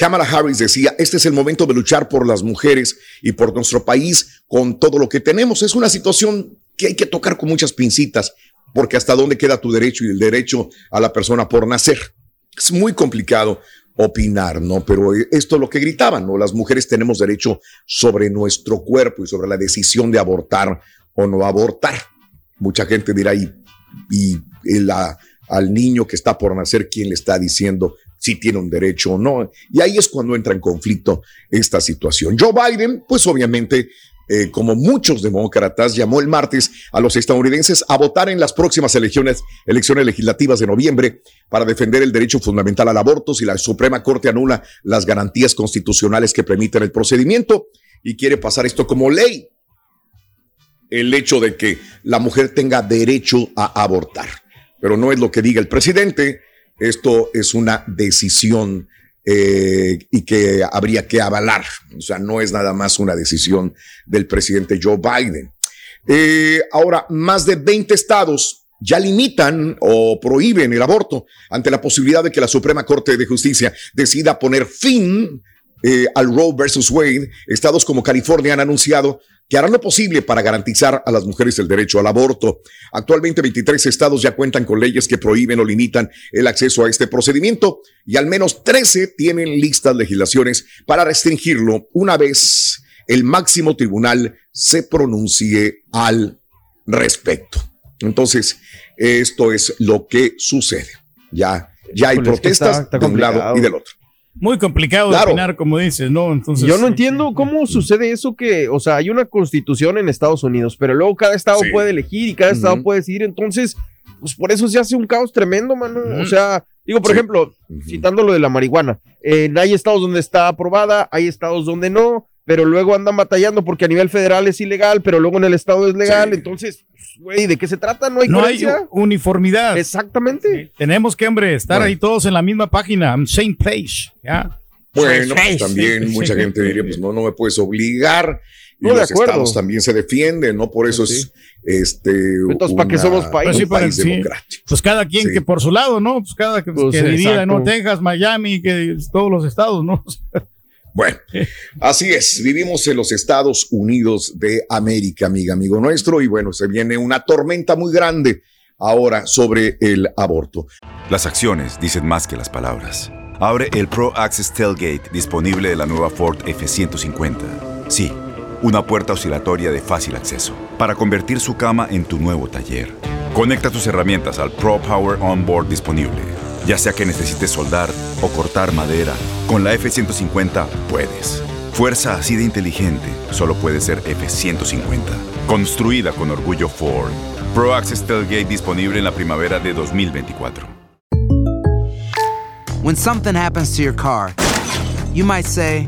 Kamala Harris decía, este es el momento de luchar por las mujeres y por nuestro país con todo lo que tenemos. Es una situación que hay que tocar con muchas pincitas, porque hasta dónde queda tu derecho y el derecho a la persona por nacer. Es muy complicado opinar, ¿no? Pero esto es lo que gritaban, ¿no? Las mujeres tenemos derecho sobre nuestro cuerpo y sobre la decisión de abortar o no abortar. Mucha gente dirá, y, y al niño que está por nacer, ¿quién le está diciendo si tiene un derecho o no? Y ahí es cuando entra en conflicto esta situación. Joe Biden, pues obviamente eh, como muchos demócratas, llamó el martes a los estadounidenses a votar en las próximas elecciones, elecciones legislativas de noviembre para defender el derecho fundamental al aborto si la Suprema Corte anula las garantías constitucionales que permiten el procedimiento y quiere pasar esto como ley. El hecho de que la mujer tenga derecho a abortar. Pero no es lo que diga el presidente, esto es una decisión eh, y que habría que avalar. O sea, no es nada más una decisión del presidente Joe Biden. Eh, ahora, más de 20 estados ya limitan o prohíben el aborto ante la posibilidad de que la Suprema Corte de Justicia decida poner fin eh, al Roe versus Wade. Estados como California han anunciado que harán lo posible para garantizar a las mujeres el derecho al aborto. Actualmente 23 estados ya cuentan con leyes que prohíben o limitan el acceso a este procedimiento y al menos 13 tienen listas legislaciones para restringirlo una vez el máximo tribunal se pronuncie al respecto. Entonces, esto es lo que sucede. Ya, ya hay protestas está- está de un lado y del otro. Muy complicado de Claro. opinar, como dices, ¿no? Entonces, Yo no entiendo cómo sucede eso que, o sea, hay una constitución en Estados Unidos, pero luego cada estado Sí. puede elegir y cada estado puede decidir, entonces, pues por eso se hace un caos tremendo, mano. O sea, digo, por Sí. ejemplo, citando lo de la marihuana, eh, hay estados donde está aprobada, hay estados donde no, pero luego andan batallando porque a nivel federal es ilegal, pero luego en el estado es legal, entonces, güey, ¿de qué se trata? No hay no hay uniformidad. Exactamente. Tenemos que, hombre, estar Bueno. ahí todos en la misma página, on same page. ¿ya? Bueno, pues también sí, mucha sí. gente diría, pues no, no me puedes obligar. Y No, de los acuerdo. estados también se defienden, ¿no? Por eso es este. Entonces, ¿para qué somos país? un Pues país sí. democrático. Pues cada quien Sí. que por su lado, ¿no? Pues cada que, Pues, que divida, ¿no? Texas, Miami, que todos los estados, ¿no? Bueno, así es. Vivimos en los Estados Unidos de América, amiga, amigo nuestro. Y bueno, se viene una tormenta muy grande ahora sobre el aborto. Las acciones dicen más que las palabras. Abre el Pro Access Tailgate disponible de la nueva Ford F-150. Sí, una puerta oscilatoria de fácil acceso para convertir su cama en tu nuevo taller. Conecta tus herramientas al Pro Power Onboard disponible. Ya sea que necesites soldar o cortar madera, con la F-150 puedes. Fuerza así de inteligente solo puede ser F-150. Construida con orgullo Ford. Pro Access Tailgate disponible en la primavera de 2024. When something happens to your car, you might say,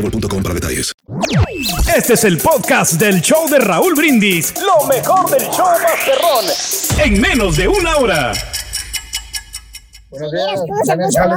boostmobile.com para detalles. Este es el podcast del show de Raúl Brindis. Lo mejor del show Masterrón. En menos de una hora. Buenos días,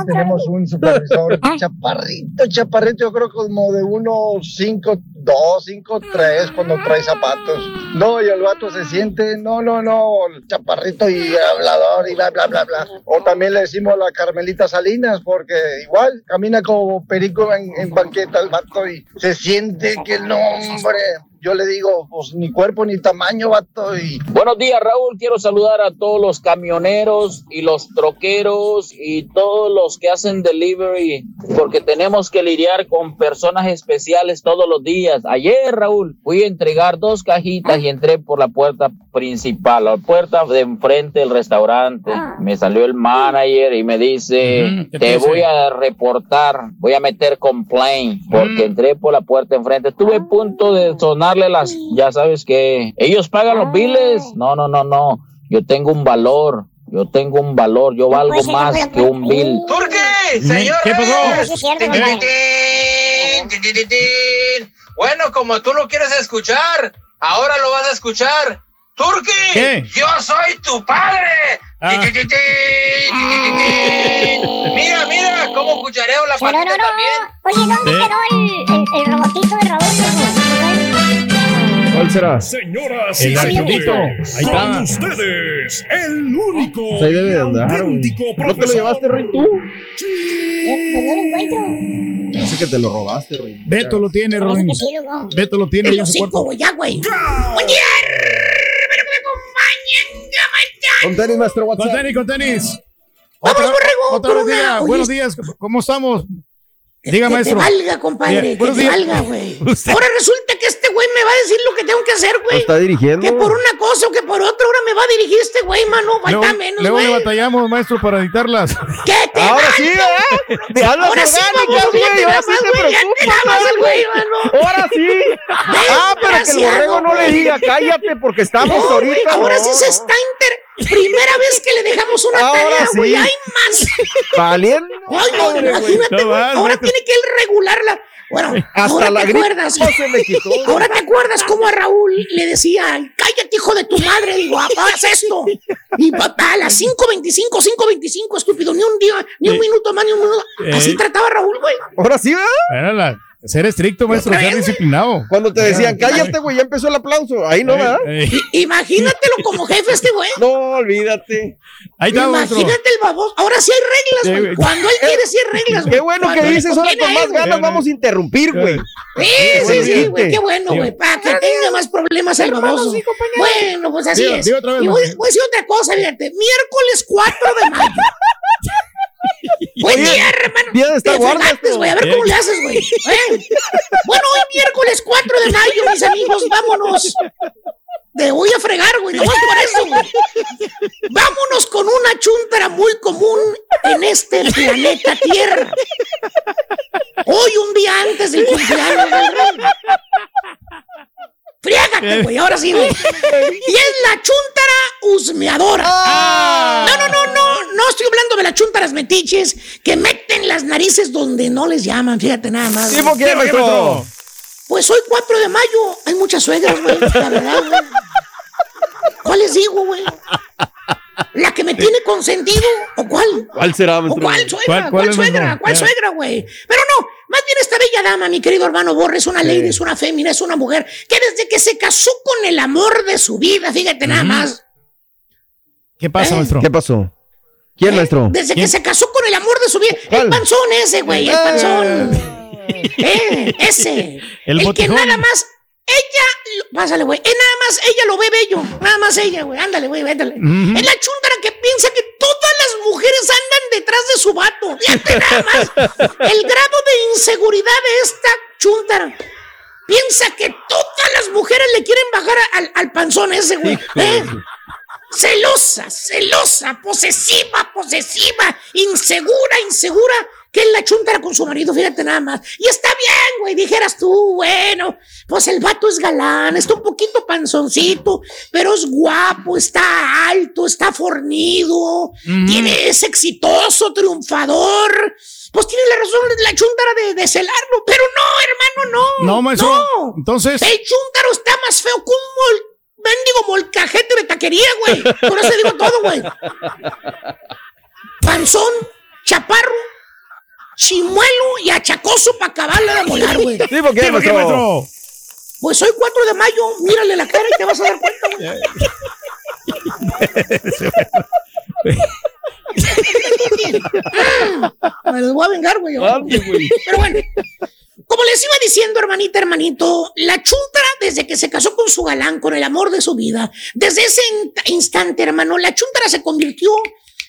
tenemos un supervisor chaparrito, chaparrito, yo creo como de unos 5, 2, 5, 3 cuando trae zapatos. No, y el vato se siente, no, no, no, el chaparrito y hablador y bla, bla, bla, bla. O también le decimos la Carmelita Salinas, porque igual camina como perico en, banqueta el vato y se siente que no, hombre. Yo le digo, pues ni cuerpo ni tamaño, vato, y Buenos días, Raúl. Quiero saludar a todos los camioneros y los troqueros y todos los que hacen delivery, porque tenemos que lidiar con personas especiales todos los días. Ayer, Raúl, fui a entregar dos cajitas y entré por la puerta principal, la puerta de enfrente del restaurante. Me salió el manager y me dice, ¿qué te voy a reportar, voy a meter complaint, porque entré por la puerta enfrente. Estuve a punto de sonarle las, ya sabes que ellos pagan los biles. No, no, no, no. Yo tengo un valor. Yo tengo un valor. Yo valgo más que un bill. ¡Turqui! ¡Señor! ¿Qué pasó? Bueno, como tú lo quieres escuchar, ahora lo vas a escuchar. ¡Turqui! ¿Qué? ¡Yo soy tu padre! Ah. Mira, mira, cómo cuchareo la patita también. Oye, ¿dónde ¿Eh? quedó el, el, el robotito de Raúl? ¿Cuál será? Señoras El y señores, Ahí está. con ustedes, el único ahí debe de andar, güey. auténtico ¿No te lo profesor llevaste, Rey, tú? Así que te lo robaste, Rey. Beto lo tiene, Parece loco. Beto lo tiene El ahí en su cuarto. ya, güey. Buen día. Con tenis, maestro, Con WhatsApp. tenis, con tenis. Vamos, Otra- vez oye, buenos días, ¿cómo estamos? Diga, que maestro. te valga, compadre, Bien, que buenos te días. valga, güey. Ahora resulta que este güey me va a decir lo que tengo que hacer, ¿Lo güey. está dirigiendo? Que por una cosa o que por otra, ahora me va a dirigir este güey, mano. Luego, Falta menos, luego le güey. batallamos, maestro, para editarlas. ¿Qué te Ahora sí, ¿eh? De hablas Ahora sí, vamos, güey, ahora sí te güey, ya te güey, güey. mano. Ahora sí. Ah, pero que el borrego no le güey. diga, cállate, porque estamos No, güey, ahorita. ahora no, sí se está inter... Primera vez que le dejamos una Ahora tarea, güey. sí. Hay más. Valiendo. Ay, no, madre, güey. imagínate, güey. Ahora tiene que él regularla. Bueno, Hasta ahora la te gripa acuerdas. se me quitó. Ahora te acuerdas cómo a Raúl le decían, cállate, hijo de tu madre. Digo, "Ah, haz esto. Y papá, a las 5.25, 5.25, estúpido. Ni un día, ni un minuto más, ni un minuto. Así Eh. trataba a Raúl, güey. Ahora sí, ¿verdad? Era la- ser estricto, maestro, ser vez, disciplinado. Cuando te decían, cállate, güey, ya empezó el aplauso. Ahí no, ¿verdad? Imagínatelo como jefe este güey. No, olvídate. Ahí está. Imagínate el baboso. Ahora sí hay reglas, güey. Cuando él quiere, sí hay reglas, güey. Qué bueno que Cuando dices, ahora con más él, ganas vamos a interrumpir, güey. Sí, sí, sí, güey, qué bueno, güey, para que tenga más problemas el baboso. Bueno, pues así es. diga otra vez, y voy, voy a decir otra cosa, fíjate. Miércoles 4 de mayo. Buen Oye, día, hermano. día de Star Te Wars, güey, a ver cómo le haces, güey. Eh. Bueno, hoy miércoles 4 de mayo, mis amigos, vámonos. Te voy a fregar, güey, nomás por eso, güey. Vámonos con una chuntara muy común en este planeta Tierra. Hoy, un día antes del cumpleaños del rey. Friégate, güey, ahora sí, güey. Y es la chuntara husmeadora. Ah. No, no, no, no, no estoy hablando de las chuntaras metiches que meten las narices donde no les llaman, fíjate nada más. ¿Sí, güey. por qué, maestro? Pues hoy 4 de mayo hay muchas suegras, güey, la verdad, güey. ¿Cuál les digo, güey? ¿La que me tiene consentido? ¿O cuál? ¿Cuál será, ¿O maestro? cuál suegra? ¿Cuál- ¿Cuál, cuál es, suegra? ¿Cuál suegra, güey? Pero no, más bien esta bella dama, mi querido hermano Borre, es una lady, es una fémina, es una mujer que desde que se casó con el amor de su vida, fíjate nada más, ¿Qué pasa, Eh. maestro? ¿Qué pasó? ¿Quién, maestro? desde ¿Quién? que se casó con el amor de su vida, ¿Cuál? el panzón ese, güey, el Eh. panzón. Eh, ese. El El, que nada más, ella, lo- pásale, güey, eh, nada más ella lo ve bello, nada más ella, güey, ándale, güey, vétale. Ujú. Es la chúndara que piensa que todas las mujeres andan detrás de su vato. Fíjate nada más. El grado de inseguridad de esta chúndara. Piensa que todas las mujeres le quieren bajar a- al, al panzón ese, güey. ¿eh? Celosa, celosa, posesiva, posesiva, insegura, insegura, que es la chuntara con su marido, fíjate nada más. Y está bien, güey, dijeras tú, bueno, pues el vato es galán, está un poquito panzoncito, pero es guapo, está alto, está fornido, tiene, es exitoso, triunfador. Pues tiene la razón la chuntara de, de celarlo, pero no, hermano, no. No, maestro. No. Entonces, El chúntaro está más feo que un mendigo molcajete de taquería, güey. Por eso digo todo, güey. Panzón, chaparro, chimuelo y achacoso para acabarla de molar, güey. Sí, ¿por qué, ¿qué, por qué, maestro? maestro? Pues hoy 4 de mayo, mírale la cara y te vas a dar cuenta, güey. Me los voy a vengar, güey. Pero bueno, les iba diciendo, hermanita, hermanito, la chuntara, desde que se casó con su galán, con el amor de su vida, desde ese in- instante, hermano, la chuntara se convirtió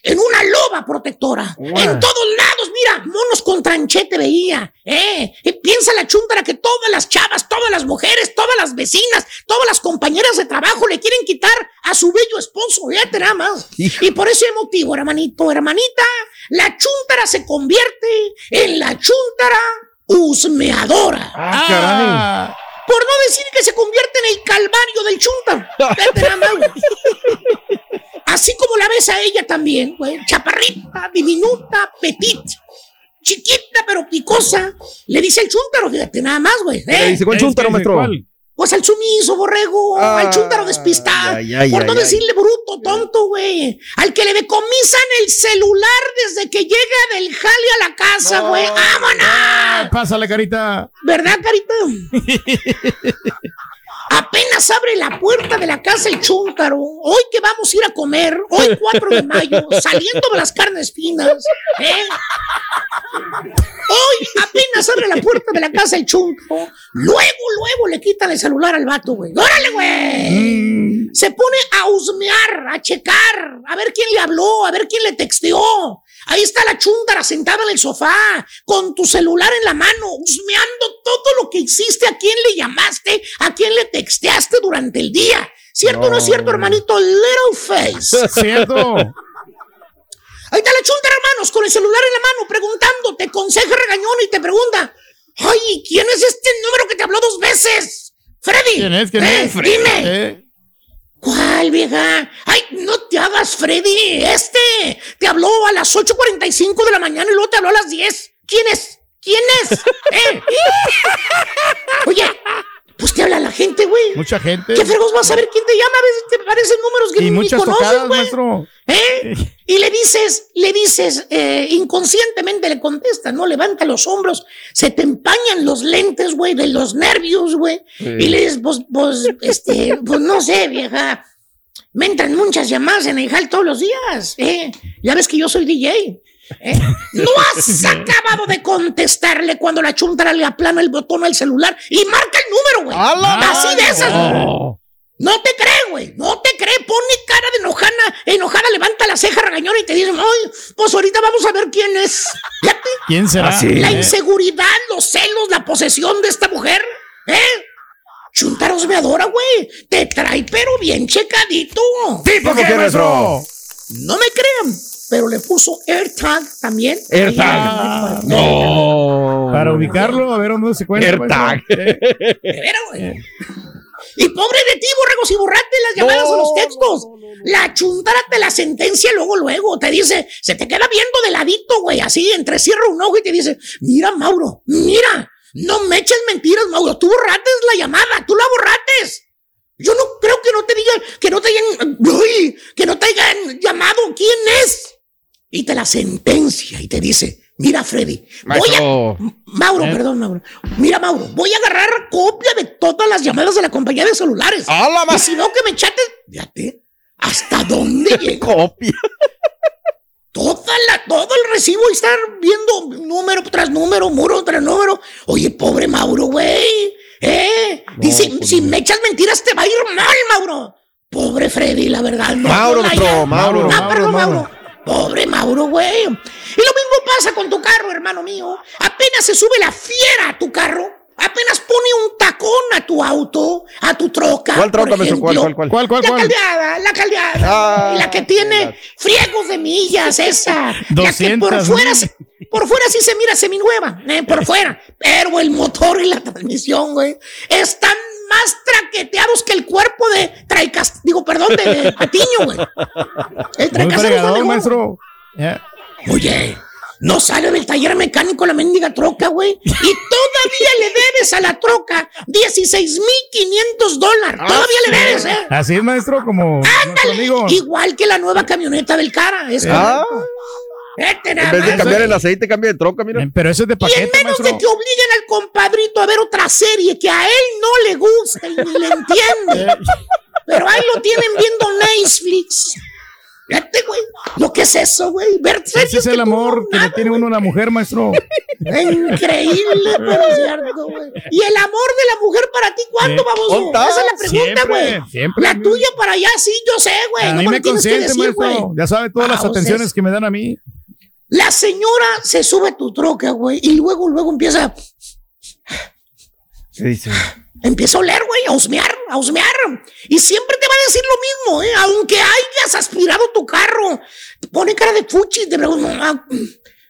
en una loba protectora. En todos lados, mira, monos con tranchete veía. ¿eh? Y piensa la chuntara que todas las chavas, todas las mujeres, todas las vecinas, todas las compañeras de trabajo le quieren quitar a su bello esposo. Fíjate nada más. Y por ese motivo, hermanito, hermanita, la chuntara se convierte en la chuntara husmeadora. Ah, Por no decir que se convierte en el calvario del chunta. Así como la ves a ella también, güey. Chaparrita, diminuta, petit. Chiquita pero picosa. Le dice el chúntaro, fíjate nada más, güey. ¿Qué le dice? ¿Cuál chúntaro, maestro? Pues al sumiso, borrego, al chúntaro despistado. ay, ay, por ay, no ay. decirle bruto, tonto, güey. Al que le decomisan el celular desde que llega del jale a la casa, güey. ¡Vámonos! Pásale, carita. ¿Verdad, carita? Apenas abre la puerta de la casa el chúntaro. Hoy que vamos a ir a comer, hoy 4 de mayo, saliendo de las carnes finas. ¿eh? Hoy apenas abre la puerta de la casa el chúntaro. Luego, luego le quitan el celular al vato, güey. ¡Órale, güey! Se pone a husmear, a checar, a ver quién le habló, a ver quién le texteó. Ahí está la chúndara sentada en el sofá, con tu celular en la mano, husmeando todo lo que hiciste, a quién le llamaste, a quién le texteaste durante el día. ¿Cierto o no es cierto, hermanito? Little face. Cierto. Ahí está la chúndara, hermanos, con el celular en la mano, preguntando, te conseja regañón y te pregunta, ay, ¿quién es este número que te habló dos veces? Freddy. ¿Quién es? ¿Quién Eh, es? Dime. Eh, ¿Cuál, vieja? Ay, no te hagas, Freddy. Este te habló a las 8.45 de la mañana y luego te habló a las 10. ¿Quién es? ¿Quién es? ¿Eh? Oye, güey. Mucha gente. ¿Qué fregos vas a ver quién te llama? A veces te parecen números que Y ni muchas conoces, tocadas, güey. maestro. ¿Eh? Y le dices, le dices, eh, inconscientemente le contestas, ¿no? Levanta los hombros, se te empañan los lentes, güey, de los nervios, güey. Sí. Y le dices, pues, pues, este, pues no sé, vieja. Me entran muchas llamadas en el hall todos los días, ¿eh? Ya ves que yo soy DJ. ¿Eh? No has acabado de contestarle cuando la chuntara le aplana el botón al celular y marca el número, güey. Así de esas, güey. No te cree, güey. No te cree. Pone cara de enojana, enojada, levanta la ceja regañona y te dice, ay, pues ahorita vamos a ver quién es. Fíjate. ¿Quién será? La Eh. inseguridad, los celos, la posesión de esta mujer. ¿Eh? Chuntaros me adora, güey. Te trae, pero bien checadito. ¿Tipo qué, maestro? No me crean, pero le puso AirTag también. AirTag. Ahí, No. Para ubicarlo, a ver dónde se cuenta. AirTag. Eh, De veras, güey. Y pobre de ti, borregos, y borrate las llamadas o los textos. La chuntara te la sentencia luego, luego. Te dice, se te queda viendo de ladito, güey, así, entrecierra un ojo y te dice, mira, Mauro, mira, no me eches mentiras, Mauro, tú borrates la llamada, tú la borrates. Yo no creo que no te digan, que no te hayan, uy, que no te hayan llamado, ¿quién es? Y te la sentencia y te dice, mira, Freddy, voy a, Maestro. Mauro, ¿Eh? perdón, Mauro. Mira, Mauro, voy a agarrar copia de todas las llamadas de la compañía de celulares. y si no, que me chates. Fíjate, ¿hasta dónde llega? Copia. Toda la, todo el recibo y estar viendo número tras número, muro tras número. Oye, pobre Mauro, güey. ¿Eh? y si, si me echas mentiras, te va a ir mal, Mauro. Pobre Freddy, la verdad. No, Mauro, no la maestro, Mauro, Ah, Mauro, perdón, Mauro. Mauro. Pobre Mauro, güey. Y lo mismo pasa con tu carro, hermano mío. Apenas se sube la fiera a tu carro, apenas pone un tacón a tu auto, a tu troca. ¿Cuál troca, maestro? ¿Cuál, cuál, cuál? ¿Cuál, cuál, La caldeada, la caldeada. Ah, la que tiene friegos de millas, esa. la que por 200 fuera, se- por fuera sí se mira seminueva, eh, por fuera. Pero el motor y la transmisión, güey, están más traqueteados que el cuerpo de Traicas, digo, perdón, de, Patiño, güey. El fregador, maestro. Ya. Oye, no sale del taller mecánico la mendiga troca, güey. Y todavía le debes a la troca 16,500 dólares. Todavía le debes, ¿eh? Así es, maestro, como amigo. Igual que la nueva camioneta del cara. Es Ah. Correcto. Vete En nada vez de cambiar el aceite, cambia de troca, mira. Pero eso es de Y en paquete, menos maestro. de que obliguen al compadrito a ver otra serie que a él no le gusta y ni le entiende. Pero ahí lo tienen viendo Netflix. Fíjate, güey. ¿Lo que es eso, güey? Ver Ese es el amor que le tiene uno a la mujer, maestro. Increíble, pero cierto, güey. ¿Y el amor de la mujer para ti cuándo, baboso? Esa es la pregunta, Siempre, güey. siempre. La tuya para allá, sí, yo sé, güey. A No mí me me lo tienes que consiente, decir, güey. maestro. Ya sabe todas las Ah, o sea, atenciones que me dan a mí. La señora se sube a tu troca, güey, y luego, luego empieza, ¿Qué dice? empieza a oler, güey, a husmear, a husmear. Y siempre te va a decir lo mismo, ¿eh? Aunque hayas aspirado tu carro. Pone cara de fuchi, te pregunta, ah,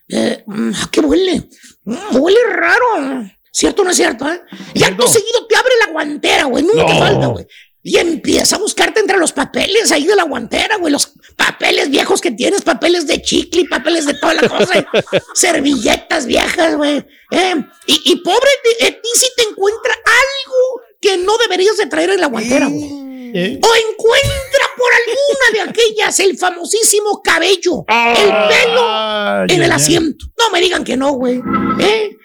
eh, ¿a qué huele? Mm, huele raro. ¿Cierto o no es cierto, eh? Y acto seguido te abre la guantera, güey, nunca No. falta, güey. Y empieza a buscarte entre los papeles ahí de la guantera, güey. Los papeles viejos que tienes, papeles de chicle, papeles de toda la cosa. eh, servilletas viejas, güey. eh. Y, y pobre de, ti si te encuentra algo que no deberías de traer en la guantera, güey. O encuentra por alguna de aquellas el famosísimo cabello, el pelo en el asiento. No me digan que no, güey. ¿Eh?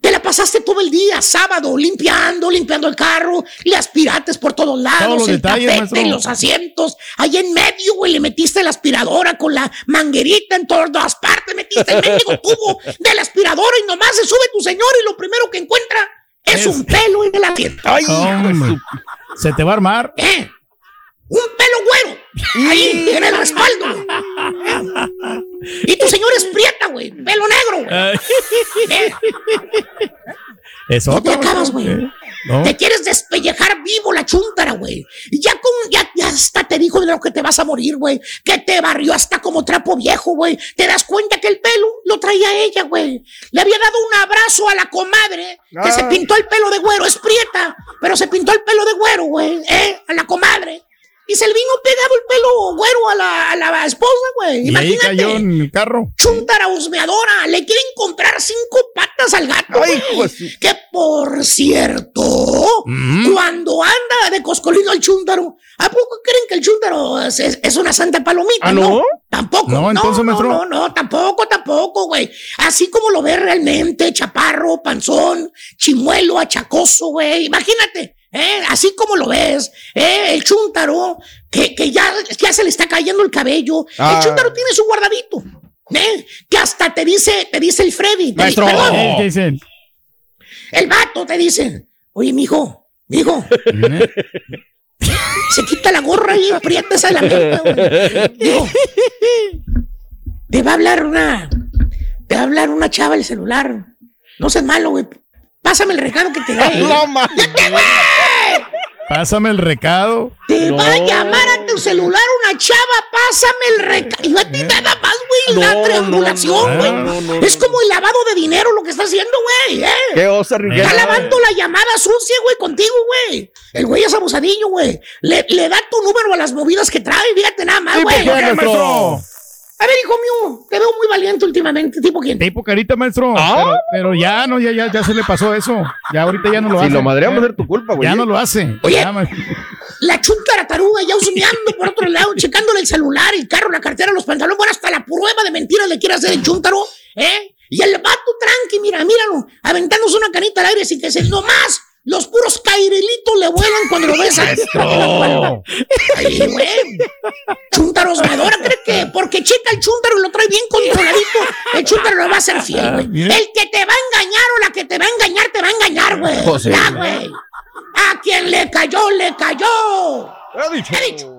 Te la pasaste todo el día, sábado, limpiando, limpiando el carro, le aspirates por todos lados, Todos los el detalles, tapete, los asientos, ahí en medio, güey, le metiste la aspiradora con la manguerita en todas partes, metiste el mendigo tubo de la aspiradora y nomás se sube tu señor y lo primero que encuentra es, un pelo en el asiento. Hombre, se te va a armar. ¿Eh? Un pelo güero. Ahí, en el respaldo. Y tu señor es prieta, güey. Pelo negro, güey. ¿Eh? Es No te acabas, güey. ¿eh? No. Te quieres despellejar vivo la chúntara, güey. Y ya con, ya, ya hasta te dijo de lo que te vas a morir, güey. Que te barrió hasta como trapo viejo, güey. Te das cuenta que el pelo lo traía ella, güey. Le había dado un abrazo a la comadre que Ah. se pintó el pelo de güero. Es prieta, pero se pintó el pelo de güero, güey. ¿Eh? A la comadre. Y se le vino pegado el pelo güero a la, a la esposa, güey. Y ahí Imagínate. cayó en el carro. Chuntara husmeadora, le quieren comprar cinco patas al gato. Ay, güey. Que por cierto, Mm. cuando anda de coscolino el chúntaro, ¿a poco creen que el chúntaro es, es- una santa palomita? ¿Ah, no? Tampoco. No, entonces, no, maestro. no, no, tampoco, tampoco, güey. Así como lo ves realmente, chaparro, panzón, chimuelo, achacoso, güey. Imagínate. ¿Eh? Así como lo ves, ¿eh? el chúntaro, que, que ya, ya se le está cayendo el cabello. Ah. El chúntaro tiene su guardadito, ¿eh? que hasta te dice, te dice el Freddy. te Maestro. dice, perdón, ¿Qué dicen? el vato te dice, oye, mijo, mijo, se quita la gorra y aprieta esa la. Digo, te va a hablar una, te va a hablar una chava el celular. No seas malo, güey. Pásame el recado que te da. No, ma- Pásame el recado. Te va a No. llamar a tu celular una chava, pásame el recado. Y a ti nada más, güey, la No, triangulación, no, güey. no, no, no, es como el lavado de dinero lo que está haciendo, güey, ¿eh? ¿Qué osa, Riquelme? Está lavando la llamada sucia, güey, contigo, güey. El güey es abusadillo, güey. Le, le da tu número a las movidas que trae, fíjate nada más, Sí, güey. ¿por qué, maestro? A ver, hijo mío, te veo muy valiente últimamente, tipo quién. Tipo carita, maestro. Ah. Pero, pero ya no, ya, ya, ya se le pasó eso. Ya ahorita ya no lo Si hace. lo madreamos, es tu culpa, güey. Ya no lo hace. Oye. Ya, La chunta taruga ya husmeando por otro lado, checándole el celular, el carro, la cartera, los pantalones. Bueno, hasta la prueba de mentiras le quiere hacer el chúntaro, ¿eh? Y el vato tranqui, mira, míralo, aventándose una canita al aire sin que se nomás. Los puros cairelitos le vuelan cuando lo besan. Maestro. Ay, güey. Chúntaro husmeadora, cree que porque checa el chúntaro y lo trae bien controladito, el chúntaro lo va a hacer fiel, güey. mira. El que te va a engañar o la que te va a engañar, te va a engañar, güey. José. Ya, güey. A quien le cayó, le cayó. He dicho. He dicho.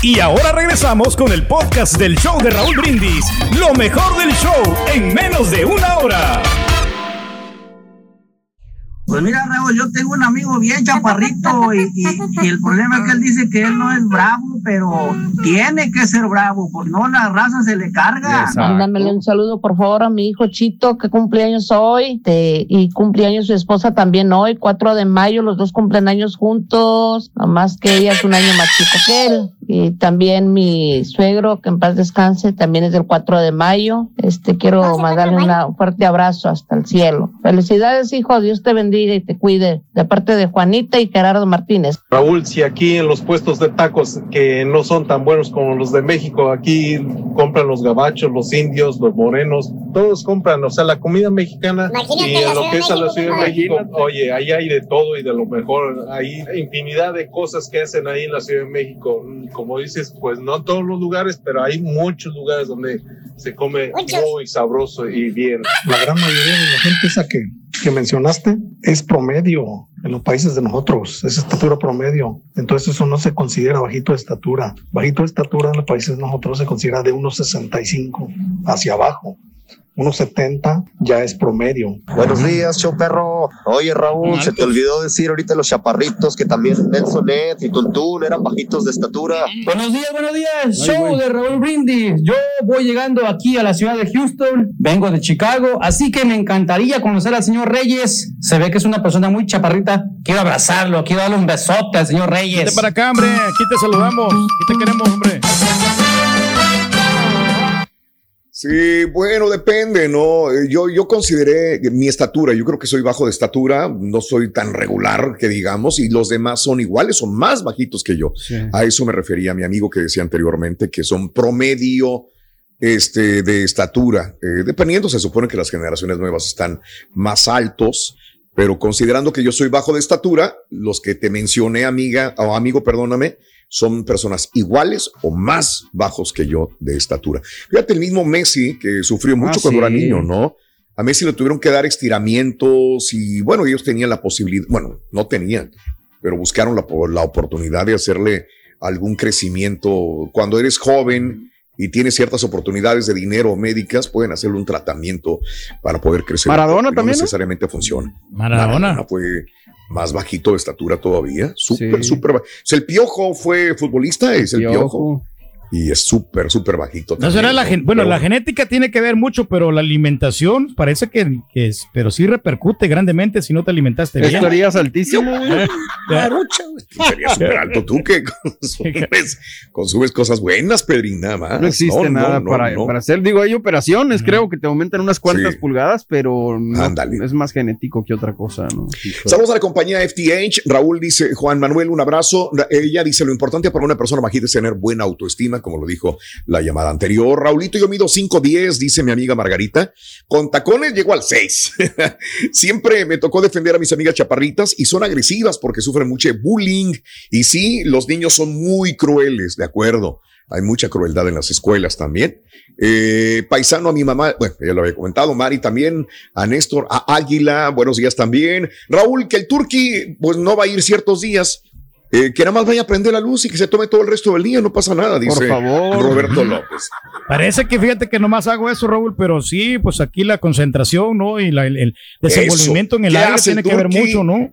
Y ahora regresamos con el podcast del show de Raúl Brindis. Lo mejor del show en menos de una hora. Pues mira, Raúl, yo tengo un amigo bien chaparrito y, y- y el problema es que él dice que él no es bravo, pero tiene que ser bravo, porque no la raza se le carga. Exacto. Mándamele un saludo, por favor, a mi hijo Chito, que cumpleaños hoy. Te- y cumpleaños su esposa también hoy, 4 de mayo, los dos cumplen años juntos, nomás que ella es un año más chico que él. Y también mi suegro, que en paz descanse, también es del 4 de mayo. Este, quiero mandarle una- un fuerte abrazo hasta el cielo. Felicidades, hijo, Dios te bendiga. Bendiga y te cuide. De parte de Juanita y Gerardo Martínez. Raúl, si aquí en los puestos de tacos que no son tan buenos como los de México, aquí compran los gabachos, los indios, los morenos, todos compran, o sea, la comida mexicana Imagínate y en lo que es a la Ciudad de. México, oye, ahí hay de todo y de lo mejor, hay infinidad de cosas que hacen ahí en la Ciudad de México. Como dices, pues no todos los lugares, pero hay muchos lugares donde se come muy sabroso y bien. La gran mayoría de la gente esa que, que mencionaste es promedio en los países de nosotros, es estatura promedio. Entonces eso no se considera bajito de estatura. Bajito de estatura en los países de nosotros se considera de 1,65 hacia abajo. 1,70 ya es promedio. Buenos días, show perro. Oye, Raúl, se te olvidó decir ahorita los chaparritos que también Nelson Ned y Tuntún eran bajitos de estatura. Buenos días, buenos días. Ay, Show de Raúl Brindis. Yo voy llegando aquí a la ciudad de Houston. Vengo de Chicago, así que me encantaría conocer al señor Reyes. Se ve que es una persona muy chaparrita. Quiero abrazarlo, quiero darle un besote al señor Reyes. Vente para acá, hombre. Aquí te saludamos. Aquí te queremos, hombre. Sí, bueno, depende, ¿no? Eh, Yo, yo consideré mi estatura, yo creo que soy bajo de estatura, no soy tan regular que digamos, y los demás son iguales o más bajitos que yo. A eso me refería mi amigo que decía anteriormente, que son promedio este, de estatura. Eh, dependiendo, se supone que las generaciones nuevas están más altos, pero considerando que yo soy bajo de estatura, los que te mencioné, amiga o amigo, perdóname, son personas iguales o más bajos que yo de estatura. Fíjate, el mismo Messi, que sufrió mucho Ah, cuando era niño, ¿no? A Messi le tuvieron que dar estiramientos y bueno, ellos tenían la posibilidad, bueno, no tenían, pero buscaron la, la oportunidad de hacerle algún crecimiento. Cuando eres joven y tienes ciertas oportunidades de dinero o médicas, pueden hacerle un tratamiento para poder crecer. Maradona también, ¿no? necesariamente funciona. Maradona. fue más bajito de estatura todavía. Súper, súper bajo. O sea, el Piojo fue futbolista, es el Piojo. Y es súper, súper bajito. No será también, la ¿no? gen- bueno, Pero la genética tiene que ver mucho, pero la alimentación parece que, que es, pero sí repercute grandemente si no te alimentaste bien. Estarías altísimo, Sería súper alto tú que consumes, consumes cosas buenas, Pedrín, nada más. No existe nada no, para, no. para hacer. Digo, hay operaciones, creo que te aumentan unas cuantas Sí. pulgadas, pero no, es más genético que otra cosa, ¿no? Saludos a la compañía FTH. Raúl dice, Juan Manuel, un abrazo. Ra- Ella dice, lo importante para una persona bajita es tener buena autoestima, como lo dijo la llamada anterior. Raulito, yo mido 5'10", dice mi amiga Margarita. Con tacones llego al 6. Siempre me tocó defender a mis amigas chaparritas y son agresivas porque sufren mucho bullying. Y sí, los niños son muy crueles, de acuerdo. Hay mucha crueldad en las escuelas también. Eh, paisano a mi mamá, bueno, ya lo había comentado, Mari también, a Néstor, a Águila, buenos días también. Raúl, que el Turqui, pues no va a ir ciertos días, eh, que nada más vaya a prender la luz y que se tome todo el resto del día, no pasa nada, dice favor. Roberto López. Parece que fíjate que nomás hago eso, Raúl, pero sí, pues aquí la concentración, ¿no? Y la- el, el desenvolvimiento en el ¿Qué aire hace tiene que ver mucho, ¿no?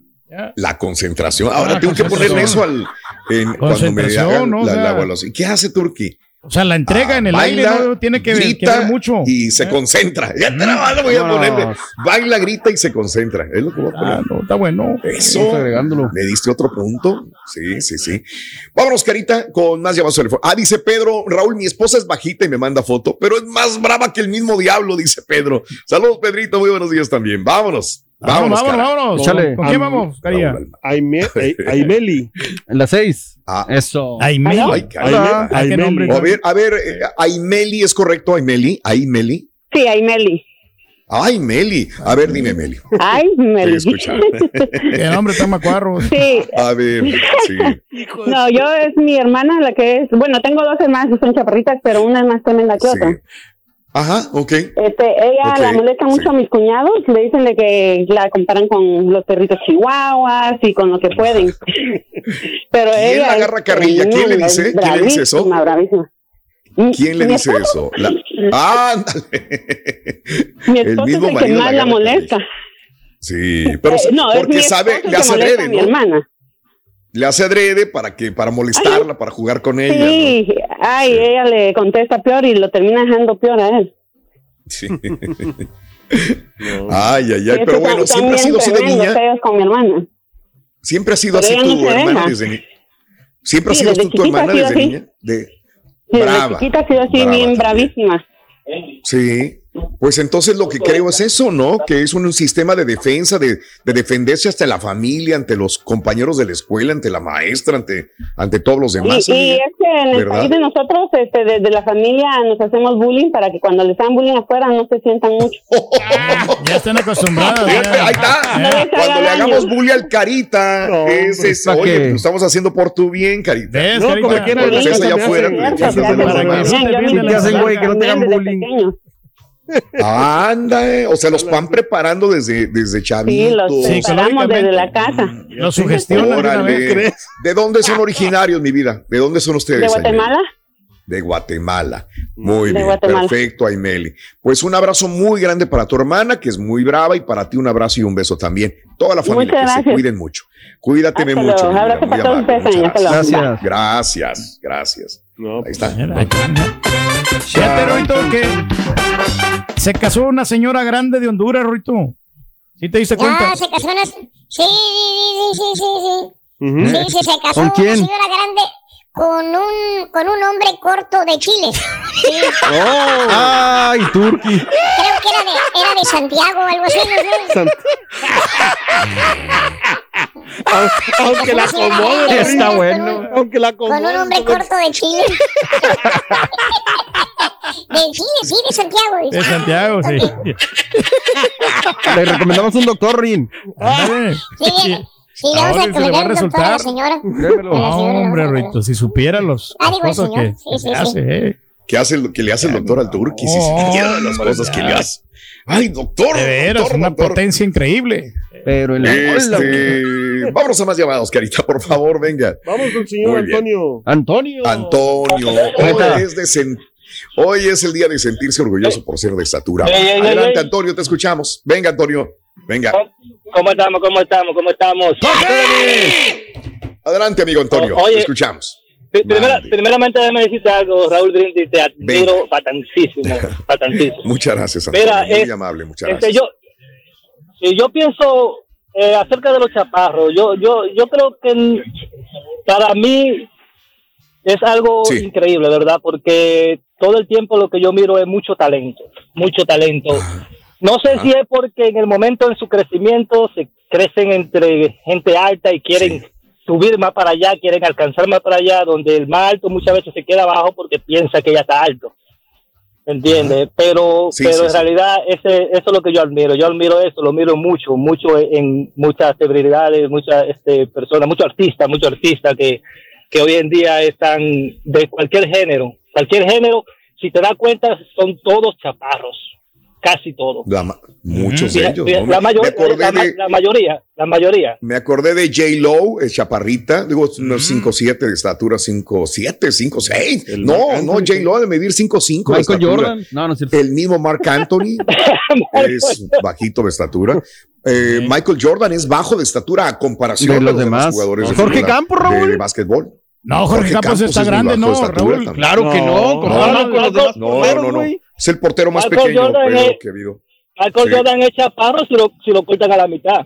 La concentración. Ahora Ah, tengo que ponerle eso al en, cuando me Concentración, hagan ¿no? O la, sea, la evaluación. ¿Qué hace Turqui? O sea, la entrega en el aire no tiene que grita ver mucho. Y se concentra. Ya te la lo voy a ponerle. Baila, grita y se concentra. Es lo que voy a poner. Ah, no, está bueno. Eso. Agregándolo. ¿Le diste otro punto? Sí, sí, sí. Vámonos, Carita, con más llamados telefónicos. Ah, dice Pedro, Raúl, mi esposa es bajita y me manda foto, pero es más brava que el mismo diablo, dice Pedro. Saludos, Pedrito, muy buenos días también. Vámonos. Vámonos, Vámonos, vámonos, cara. vámonos. ¿Con- con quién vamos, Caría? Aimeli. En las seis. Ah. Eso. Aimeli. Ay, qué nombre. A ver, a ver, eh, Aimeli, ¿es correcto, Aimeli? Aimeli. Sí, Aimeli. Ay, Meli. A ver, dime, Meli. Ay, Meli. Qué nombre está macuarro. Sí. A ver, sí. No, yo es mi hermana la que es, bueno, tengo dos hermanas, son chaparritas, pero una es más tremenda que otra. Ajá, ok. Este, ella la molesta mucho a mis cuñados, le dicen de que la comparan con los perritos chihuahuas y con lo que pueden. Pero ¿Quién ella la agarra es carrilla? ¿Quién le dice? ¿Quién le dice eso? bravísima. ¿Quién le dice eso? La- Ah, ándale. Mi El esposo mismo es el que más la molesta. Sí, pero Eh, no, porque sabe, le hace adrede, mi hermana. Le hace adrede para que, para molestarla, para jugar con ella. ¿no? Sí, ay, ella le contesta peor y lo termina dejando peor a él. Sí. Ay, ay, ay. Pero bueno, siempre ha sido así de niña. con mi hermana. Siempre ha sido Pero así tu no hermana deja. desde niña. Siempre ha Sí, sido desde tú tu ha hermana desde así. niña. De, Sí, desde brava. chiquita ha sido así brava bien también. bravísima. Sí. Pues entonces lo que creo es eso, ¿no? Que es un, un sistema de defensa, de, de defenderse hasta la familia, ante los compañeros de la escuela, ante la maestra, ante, ante todos los demás. Y, y es que en el ¿Verdad? país de nosotros, este, desde la familia nos hacemos bullying para que cuando les hagan bullying afuera no se sientan mucho. Ya están acostumbrados. Fíjate, ahí está. Cuando le hagamos bullying al Carita, ese es, ¿para oye, qué? lo estamos haciendo por tu bien, Carita. ¿Ves, No, Carita? como quiera, Cuando estés allá afuera, pues, ya de que no te hagan desde bullying. Anda, eh, o sea, los van preparando desde, desde Sí, los Sí, preparamos desde la casa. Lo sugestionan de una Órale. vez. ¿De dónde son originarios, mi vida? ¿De dónde son ustedes? ¿De? Guatemala? De Guatemala. Muy De bien, Guatemala. perfecto, Aimeli. Pues un abrazo muy grande para tu hermana, que es muy brava, y para ti un abrazo y un beso también. Toda la familia, Muchas que se gracias. cuiden mucho. Cuídateme Hasta mucho. Abrazo muy para todos ustedes, señor. Hasta luego. Gracias, gracias. Ahí está. Fíjate, Ruito, que se casó una señora grande de Honduras, Ruito. ¿Sí te diste cuenta? Ah, se casó una... Sí, sí, sí, sí, sí, sí. Ujú. Sí, sí, se casó ¿Con quién? una señora grande con un, con un hombre corto de Chile. Sí. Ay, Turki. Creo que era de, era de Santiago o algo así, no sé. Aunque la acomode. Está Rito. bueno. Aunque la Con un acomode. hombre corto de Chile. De Chile, sí, de Santiago. De Santiago, sí. Le recomendamos un doctor, Rin. Sí, sí, le vamos a recomendar un doctor a la señora. Le Hombre, Ruito, si supiera los, Ah, digo, el cosas señor. que, Sí, que sí, sí. hace, ¿eh? ¿Qué, hace, lo- que le hace el doctor al? Si Oh, supiera las cosas que le hace. Ay, doctor. De veras, doctor, una doctor. potencia increíble. Pero en la Este, vámonos a más llamados, Carita, por favor, venga. Vamos con el señor. Antonio. Antonio. Antonio, hoy es, de sen- hoy es el día de sentirse orgulloso por ser de estatura. Ey, ey, ey, Adelante, ey. Antonio, te escuchamos. Venga, Antonio, venga. ¿Cómo estamos? ¿Cómo estamos? ¿Cómo estamos? Adelante, amigo Antonio, O- oye, te escuchamos. Pri- primera- primeramente, déjame decirte algo, Raúl Brindis, te admiro Venga. bastantísimo, bastantísimo. Muchas gracias, Antonio. Mira, Muy es- amable, muchas Este, gracias. yo, si yo pienso eh, acerca de los chaparros, yo, yo, yo creo que para mí es algo increíble, ¿verdad? Porque todo el tiempo lo que yo miro es mucho talento, mucho talento. No sé si es porque en el momento de su crecimiento se crecen entre gente alta y quieren subir más para allá, quieren alcanzar más para allá, donde el más alto muchas veces se queda abajo porque piensa que ya está alto. ¿Entiendes? Pero, Sí, pero sí, en sí. realidad ese, eso es lo que yo admiro. Yo admiro eso, lo miro mucho, mucho en muchas celebridades, muchas este, personas, muchos artistas, muchos artistas que, que hoy en día están de cualquier género. Cualquier género, si te das cuenta, son todos chaparros. Casi todos. La ma- muchos Sí, de ellos. sí, ¿no? la, mayor- la, de, la mayoría, la mayoría. me acordé de J. Lowe, el chaparrita, digo, Mm. unos 5'7 de estatura, 5'7, 5'6. El No, no. J. Lowe de medir 5'5 de Michael estatura. Jordan. No, no es cierto. El mismo Mark Anthony es bajito de estatura. Eh, Michael Jordan es bajo de estatura a comparación De de los los demás demás. jugadores. de Jorge fútbol, Campos, Raúl. De básquetbol. No, Jorge Campos está es grande, de no, estatura Raúl. también. Claro que no. compáralo con los demás No, no, no. Es el portero más Michael pequeño Jordan pero, es- que ha habido. Michael Sí. Jordan es chaparro si lo, si lo cortan a la mitad.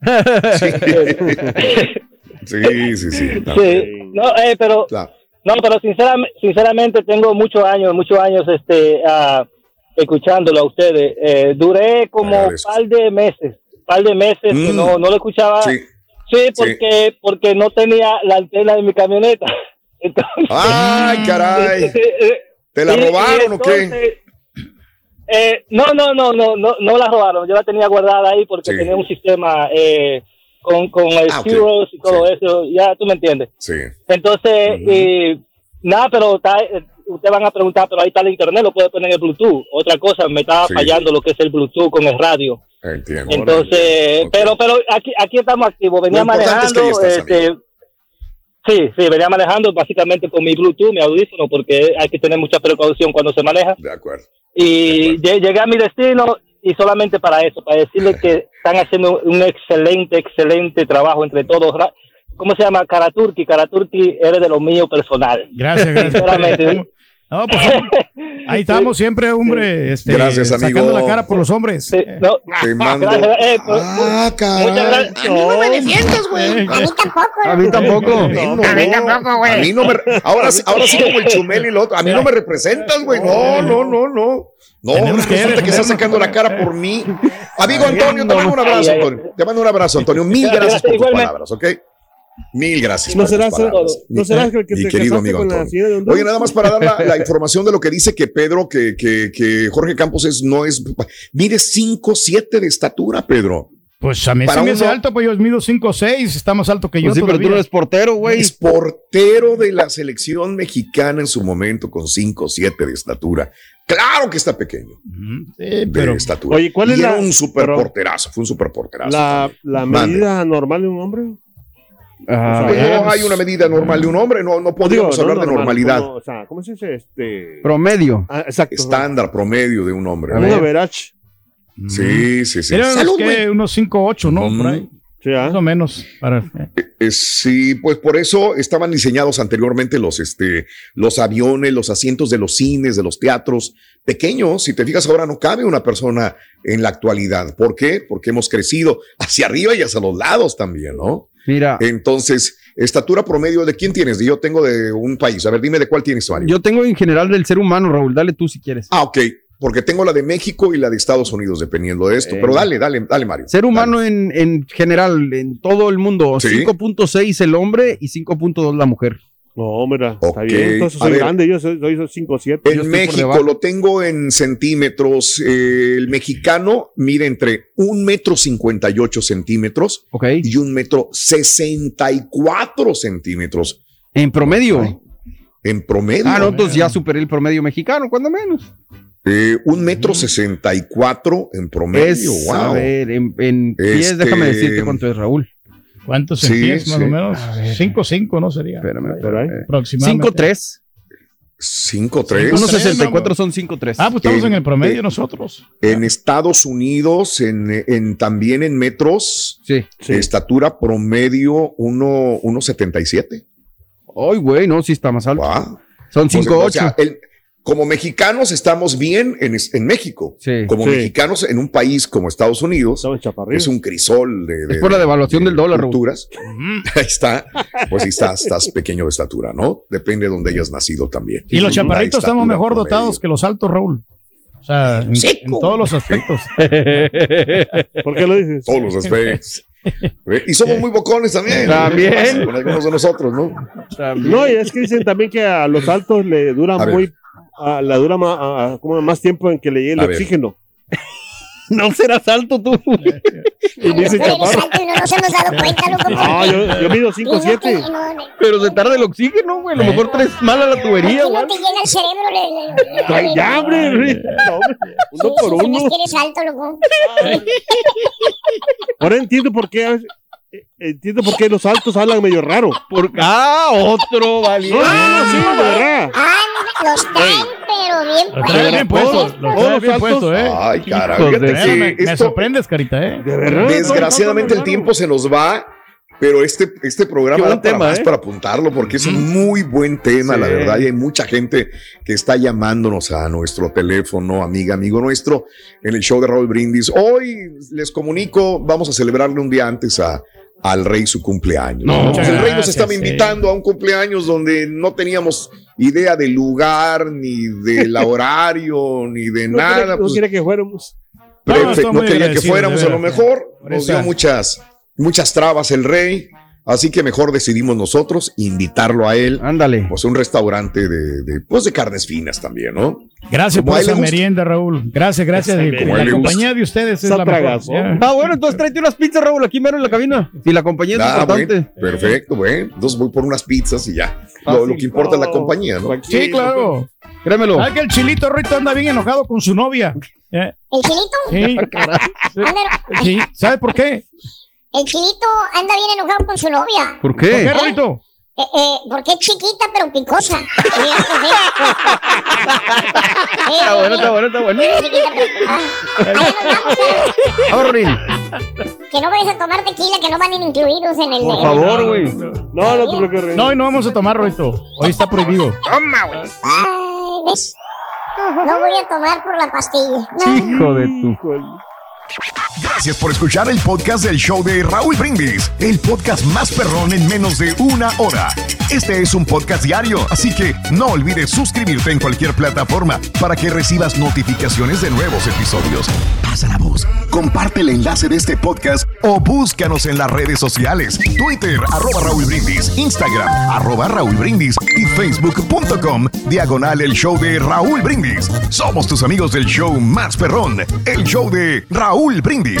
Sí, sí, sí. Sí, no, eh, pero Claro. no, pero sinceramente, sinceramente tengo muchos años, muchos años, este, ah, escuchándolo a ustedes. Eh, duré como un par de meses, par de meses que Mm. no, no lo escuchaba. Sí. Sí, porque, porque no tenía la antena de mi camioneta. Entonces, Ay, caray. eh, ¿Te la sí, robaron o qué? Eh, no, no, no, no, no, no la robaron. Yo la tenía guardada ahí porque Sí. tenía un sistema eh, con, con el Ah, y todo eso. Ya tú me entiendes. Sí. Entonces, y, nada, pero está, eh, ustedes van a preguntar, pero ahí está el internet, lo puede poner en el Bluetooth. Otra cosa, me estaba Sí. fallando lo que es el Bluetooth con el radio. Entiendo. Entonces, pero pero aquí aquí estamos activos. Venía es que manejando, estás, este, sí, sí, venía manejando básicamente con mi Bluetooth, mi audífono, porque hay que tener mucha precaución cuando se maneja. De acuerdo. Y lle- llegué a mi destino y solamente para eso, para decirles que están haciendo un excelente, excelente trabajo entre todos. ¿Cómo se llama? Karaturki. Karaturki eres de lo mío personal. Gracias, gracias. Sinceramente. No, pues, ahí estamos siempre, hombre. Este, Gracias, amigo. Sacando la cara por los hombres. Eh, Te mando. Gracias, eh, pues, Ah, caray. A mí no me defiendes, güey. A mí tampoco. A mí tampoco. A mí tampoco, güey. A mí no me. Ahora, sí- ahora sí, como el chumel y el otro. A mí no me representas, güey. No, no, no, no. No, Tenemos que resulta que estás defendernos. sacando la cara por mí. Amigo Antonio, te mando un abrazo, Antonio. Te mando un abrazo, Antonio. Mil gracias por tus palabras, ¿ok? Mil gracias. ¿No serás, no serás el que Mi te querido amigo con la de Honduras? Oye, nada más para dar la, la información de lo que dice que Pedro, que, que, que Jorge Campos es, no es, mide 5, 7 de estatura, Pedro. Pues a mí Para se me hace uno- alto, pues yo mido 5 6, está más alto que yo Pues sí, pero tú todavía. no eres portero, güey. Es portero de la selección mexicana en su momento con 5, 7 de estatura. Claro que está pequeño. Sí, De pero estatura. Oye, ¿cuál es Y era la- un super pero- porterazo, fue un super porterazo. La, la medida normal de un hombre. Ah, O sea, no hay una medida normal de un hombre, no, no Digo, podríamos no hablar de normal, normalidad. o sea, ¿cómo se dice? Este. Promedio. Ah, exacto. Estándar, promedio de un hombre. Un average. Sí, sí, sí. Salud, unos, ¿qué? unos 5 8, ¿no? Por ahí. Sí, ah. Más o menos. Para, Eh, Sí, pues por eso estaban diseñados anteriormente los, este, los aviones, los asientos de los cines, de los teatros pequeños. Si te fijas ahora no cabe una persona en la actualidad. ¿Por qué? Porque hemos crecido hacia arriba y hacia los lados también, ¿no? Mira, Entonces, estatura promedio de quién tienes? Yo tengo de un país. A ver, dime de cuál tienes, Mario. yo tengo en general del ser humano, Raúl. Dale tú si quieres. Ah, ok. Porque tengo la de México y la de Estados Unidos, dependiendo de esto. Eh. Pero dale, dale, dale, Mario. Ser humano en, en general, en todo el mundo, Sí. 5.6 el hombre y 5.2 la mujer. No, mira, Ok, está bien. Entonces soy ver. grande. Yo soy, soy 5'7. En México lo tengo en centímetros. Eh, el mexicano mide entre un metro cincuenta y ocho centímetros y un metro sesenta y cuatro centímetros. En promedio. En promedio. Ah, no, entonces ya superé el promedio mexicano, cuando menos. Eh, un metro sesenta y cuatro en promedio. Es, wow. A ver, en, en pies, Este- déjame decirte cuánto es, Raúl. ¿Cuántos Sí, en pies, más sí. o menos? 5 5, ¿no sería? Espérame, ahí. Aproximadamente. 5.3. Cinco, tres. 1.64 son 5.3. Ah, pues estamos En- en el promedio eh, nosotros. En Estados Unidos, en, en- también en metros, Sí. estatura promedio 1,77. Ay, güey, no, sí está más alto. Son Pues, 5.8. o sea, el- como mexicanos estamos bien en, en México. Sí. Como Sí. mexicanos en un país como Estados Unidos, es un crisol de, de- Es por la devaluación del dólar, Raúl. culturas. Ahí está. Pues sí, estás, estás pequeño de estatura, ¿no? Depende de donde hayas nacido también. Y los chaparritos estamos mejor promedio. dotados que los altos, Raúl. O sea, en, en todos los aspectos. ¿Por qué lo dices? Todos los aspectos. Y somos muy bocones también. También. ¿Qué pasa Con algunos de nosotros, ¿no? No, y es que dicen también que a los altos le dura A ver. muy. A- le dura más, a- a- como más tiempo en que le llegue el A ver. oxígeno. no serás alto tú. y dice Tú eres chaparro. alto y no nos hemos dado cuenta, loco. No, yo, yo mido 5'7. Pero se tarda el oxígeno, güey. A lo mejor traes mal a la tubería, no güey. te llega el cerebro. Le, le- Trae ya, hombre. No, Uno por uno. Es que eres alto, loco. Ahora entiendo por qué. Eh, Entiendo por qué los altos hablan medio raro. Por, ah, otro valiente. No, sí, de verdad. Ah, los traen, pero bien Lo trae bien puesto, Todos- lo trae todos bien altos. puesto, ¿eh? Ay, que me, me sorprendes, Carita, ¿eh? De verdad. Desgraciadamente el tiempo se nos va, pero este, este programa da para tema, más ¿eh? para apuntarlo porque es un muy buen tema, Sí. la verdad. Y hay mucha gente que está llamándonos a nuestro teléfono, amiga, amigo nuestro, en el show de Raúl Brindis. Hoy les comunico, vamos a celebrarle un día antes a, al rey su cumpleaños. No, el rey nos gracias, estaba sí. invitando a un cumpleaños donde no teníamos idea del lugar, ni del horario, ni de No nada. quería, no quería que fuéramos. Prefe- No, no quería que fuéramos a lo mejor. Nos dio muchas, muchas trabas el rey. Así que mejor decidimos nosotros invitarlo a él. Ándale. Pues un restaurante de, de, pues de carnes finas también, ¿no? Gracias Como por esa merienda, Raúl. Gracias, gracias. La compañía gusta. de ustedes es la mejor. Ah, bueno, entonces tráete unas pizzas, Raúl, aquí mero en la cabina. Y la compañía es Ah, importante. bueno, perfecto, bueno. Entonces voy por unas pizzas y ya. Lo, que importa es la No, compañía, ¿no? tranquilo. Sí, claro. Créemelo. ¿Sabes que el chilito Rito anda bien enojado con su novia? ¿Eh? ¿El chilito? Sí. Anda- Sí. ¿Sabes por qué? El chilito anda bien enojado con su novia. ¿Por ¿Por qué, qué? Rito? Eh, eh, porque es chiquita pero picosa. Está bueno, está bueno, está bueno. Chiquita, pero- ah. Eh. Que no vayas a tomar tequila, que no van ir incluidos en el. Por favor, güey. No, no te preocupes. No, hoy no vamos a tomar, Rito. Hoy está prohibido. Ay, ¿ves? No voy a tomar por la pastilla. Hijo de tu. Gracias por escuchar el podcast del show de Raúl Brindis, el podcast más perrón en menos de una hora. Este es un podcast diario, así que no olvides suscribirte en cualquier plataforma para que recibas notificaciones de nuevos episodios. Pasa la voz, comparte el enlace de este podcast o búscanos en las redes sociales, Twitter, arroba Raúl Brindis, Instagram, arroba Raúl Brindis y facebook.com, diagonal el show de Raúl Brindis. Somos tus amigos del show más perrón, el show de Raúl Brindis.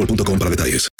boostmobile.com para detalles.